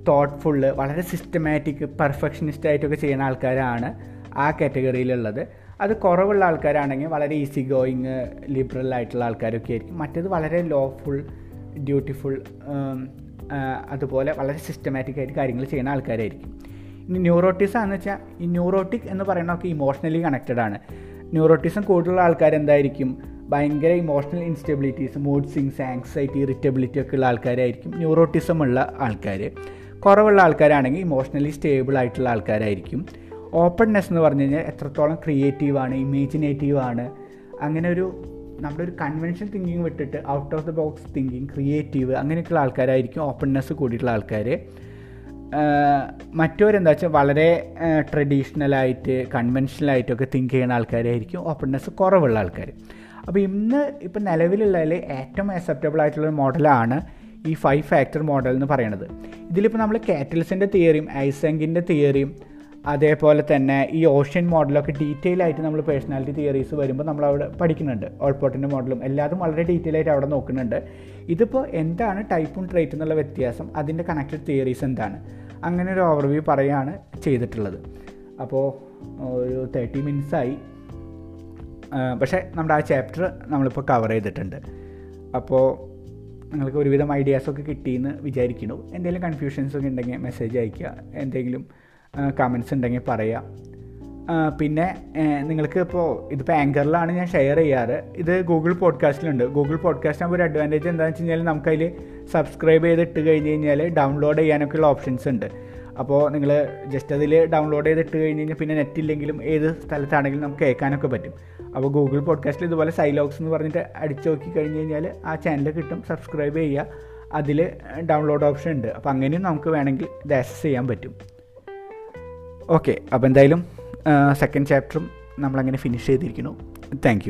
തോട്ട്ഫുള്ള് വളരെ സിസ്റ്റമാറ്റിക് പെർഫെക്ഷനിസ്റ്റ് ആയിട്ടൊക്കെ ചെയ്യുന്ന ആൾക്കാരാണ് ആ കാറ്റഗറിയിലുള്ളത് അത് കുറവുള്ള ആൾക്കാരാണെങ്കിൽ വളരെ ഈസി ഗോയിങ് ലിബറൽ ആയിട്ടുള്ള ആൾക്കാരൊക്കെ ആയിരിക്കും. മറ്റേത് വളരെ ലോഫുൾ ഡ്യൂട്ടിഫുൾ അതുപോലെ വളരെ സിസ്റ്റമാറ്റിക് ആയിട്ട് കാര്യങ്ങൾ ചെയ്യുന്ന ആൾക്കാരായിരിക്കും. ഇനി ന്യൂറോട്ടിസം എന്ന് വെച്ചാൽ ഈ ന്യൂറോട്ടിക് എന്ന് പറയുന്നതൊക്കെ ഇമോഷണലി കണക്റ്റഡ് ആണ്. ന്യൂറോട്ടിസം കൂടുതലുള്ള ആൾക്കാർ എന്തായിരിക്കും ഭയങ്കര emotional instabilities mood swings anxiety irritability ഒക്കെ ഉള്ള ആൾക്കാരായിരിക്കും. ന്യൂറോട്ടിസം ഉള്ള ആൾക്കാർ കുറവുള്ള ആൾക്കാരാണെങ്കിൽ ഇമോഷണലി സ്റ്റേബിൾ ആയിട്ടുള്ള ആൾക്കാരായിരിക്കും. ഓപ്പൺനെസ് എന്ന് പറഞ്ഞു കഴിഞ്ഞാൽ എത്രത്തോളം ക്രിയേറ്റീവാണ് ഇമേജിനേറ്റീവാണ് അങ്ങനെ ഒരു നമ്മുടെ ഒരു കൺവെൻഷൻ തിങ്കിങ് വിട്ടിട്ട് out of the box thinking creative അങ്ങനെയൊക്കെയുള്ള ആൾക്കാരായിരിക്കും ഓപ്പൺനെസ് കൂടിയിട്ടുള്ള ആൾക്കാർ മറ്റവരെന്താ വെച്ചാൽ വളരെ ട്രഡീഷണലായിട്ട് കൺവെൻഷനലായിട്ടൊക്കെ തിങ്ക് ചെയ്യുന്ന ആൾക്കാരായിരിക്കും ഓപ്പൺനെസ് കുറവുള്ള ആൾക്കാർ അപ്പോൾ ഇന്ന് ഇപ്പം നിലവിലുള്ളതിൽ ഏറ്റവും അക്സെപ്റ്റബിൾ ആയിട്ടുള്ള മോഡലാണ് ഈ ഫൈവ് ഫാക്ടർ മോഡൽ എന്ന് പറയുന്നത്. ഇതിലിപ്പോൾ നമ്മൾ കാറ്റൽസിന്റെ തിയറിയും ഐസെങ്കിന്റെ തിയറിയും അതേപോലെ തന്നെ ഈ ഓഷ്യൻ മോഡലൊക്കെ ഡീറ്റെയിൽ ആയിട്ട് നമ്മൾ പേഴ്സണാലിറ്റി തിയറീസ് വരുമ്പോൾ നമ്മൾ അവിടെ പഠിക്കുന്നുണ്ട്. ഓൾപോട്ടിന്റെ മോഡലും എല്ലാതും വളരെ ഡീറ്റെയിൽ ആയിട്ട് അവിടെ നോക്കുന്നുണ്ട്. ഇതിപ്പോൾ എന്താണ് ടൈപ്പും ട്രേറ്റ് എന്നുള്ള വ്യത്യാസം? അതിന്റെ കണക്റ്റഡ് തിയറീസ് എന്താണ്? അങ്ങനെ ഒരു ഓവർവ്യൂ പറയുകയാണ് ചെയ്തിട്ടുള്ളത്. അപ്പോൾ ഒരു തേർട്ടി മിനിറ്റ്സായി പക്ഷേ നമ്മുടെ ആ ചാപ്റ്റർ നമ്മളിപ്പോൾ കവർ ചെയ്തിട്ടുണ്ട്. അപ്പോൾ നിങ്ങൾക്ക് ഒരുവിധം ഐഡിയാസൊക്കെ കിട്ടിയെന്ന് വിചാരിക്കുന്നു. എന്തെങ്കിലും കൺഫ്യൂഷൻസ് ഒക്കെ ഉണ്ടെങ്കിൽ മെസ്സേജ് അയയ്ക്കുക. എന്തെങ്കിലും കമൻസ് ഉണ്ടെങ്കിൽ പറയാം പിന്നെ നിങ്ങൾക്ക് ഇപ്പോൾ ഇതിപ്പോൾ ആങ്കറിലാണ് ഞാൻ ഷെയർ ചെയ്യാറ്. ഇത് ഗൂഗിൾ പോഡ്കാസ്റ്റിലുണ്ട് ഗൂഗിൾ പോഡ്കാസ്റ്റ് ആകുമ്പോൾ ഒരു അഡ്വാന്റേജ് എന്താണെന്ന് വെച്ച് കഴിഞ്ഞാൽ നമുക്കതിൽ സബ്സ്ക്രൈബ് ചെയ്തിട്ട് കഴിഞ്ഞ് കഴിഞ്ഞാൽ ഡൗൺലോഡ് ചെയ്യാനൊക്കെയുള്ള ഓപ്ഷൻസ് ഉണ്ട്. അപ്പോൾ നിങ്ങൾ ജസ്റ്റ് അതിൽ ഡൗൺലോഡ് ചെയ്തിട്ട് കഴിഞ്ഞ് കഴിഞ്ഞാൽ പിന്നെ നെറ്റ് ഇല്ലെങ്കിലും ഏത് സ്ഥലത്താണെങ്കിലും നമുക്ക് കേൾക്കാനൊക്കെ പറ്റും. അപ്പോൾ ഗൂഗിൾ പോഡ്കാസ്റ്റിൽ ഇതുപോലെ സൈലോക്സ് എന്ന് പറഞ്ഞിട്ട് അടിച്ചു നോക്കി കഴിഞ്ഞ് കഴിഞ്ഞാൽ ആ ചാനൽ കിട്ടും. സബ്സ്ക്രൈബ് ചെയ്യുക അതിൽ ഡൗൺലോഡ് ഓപ്ഷൻ ഉണ്ട്. അപ്പോൾ അങ്ങനെയും നമുക്ക് വേണമെങ്കിൽ ഇത് ആക്സസ് ചെയ്യാൻ പറ്റും. ഓക്കെ അപ്പോൾ എന്തായാലും സെക്കൻഡ് ചാപ്റ്ററും നമ്മളങ്ങനെ ഫിനിഷ് ചെയ്തിരിക്കുന്നു. താങ്ക്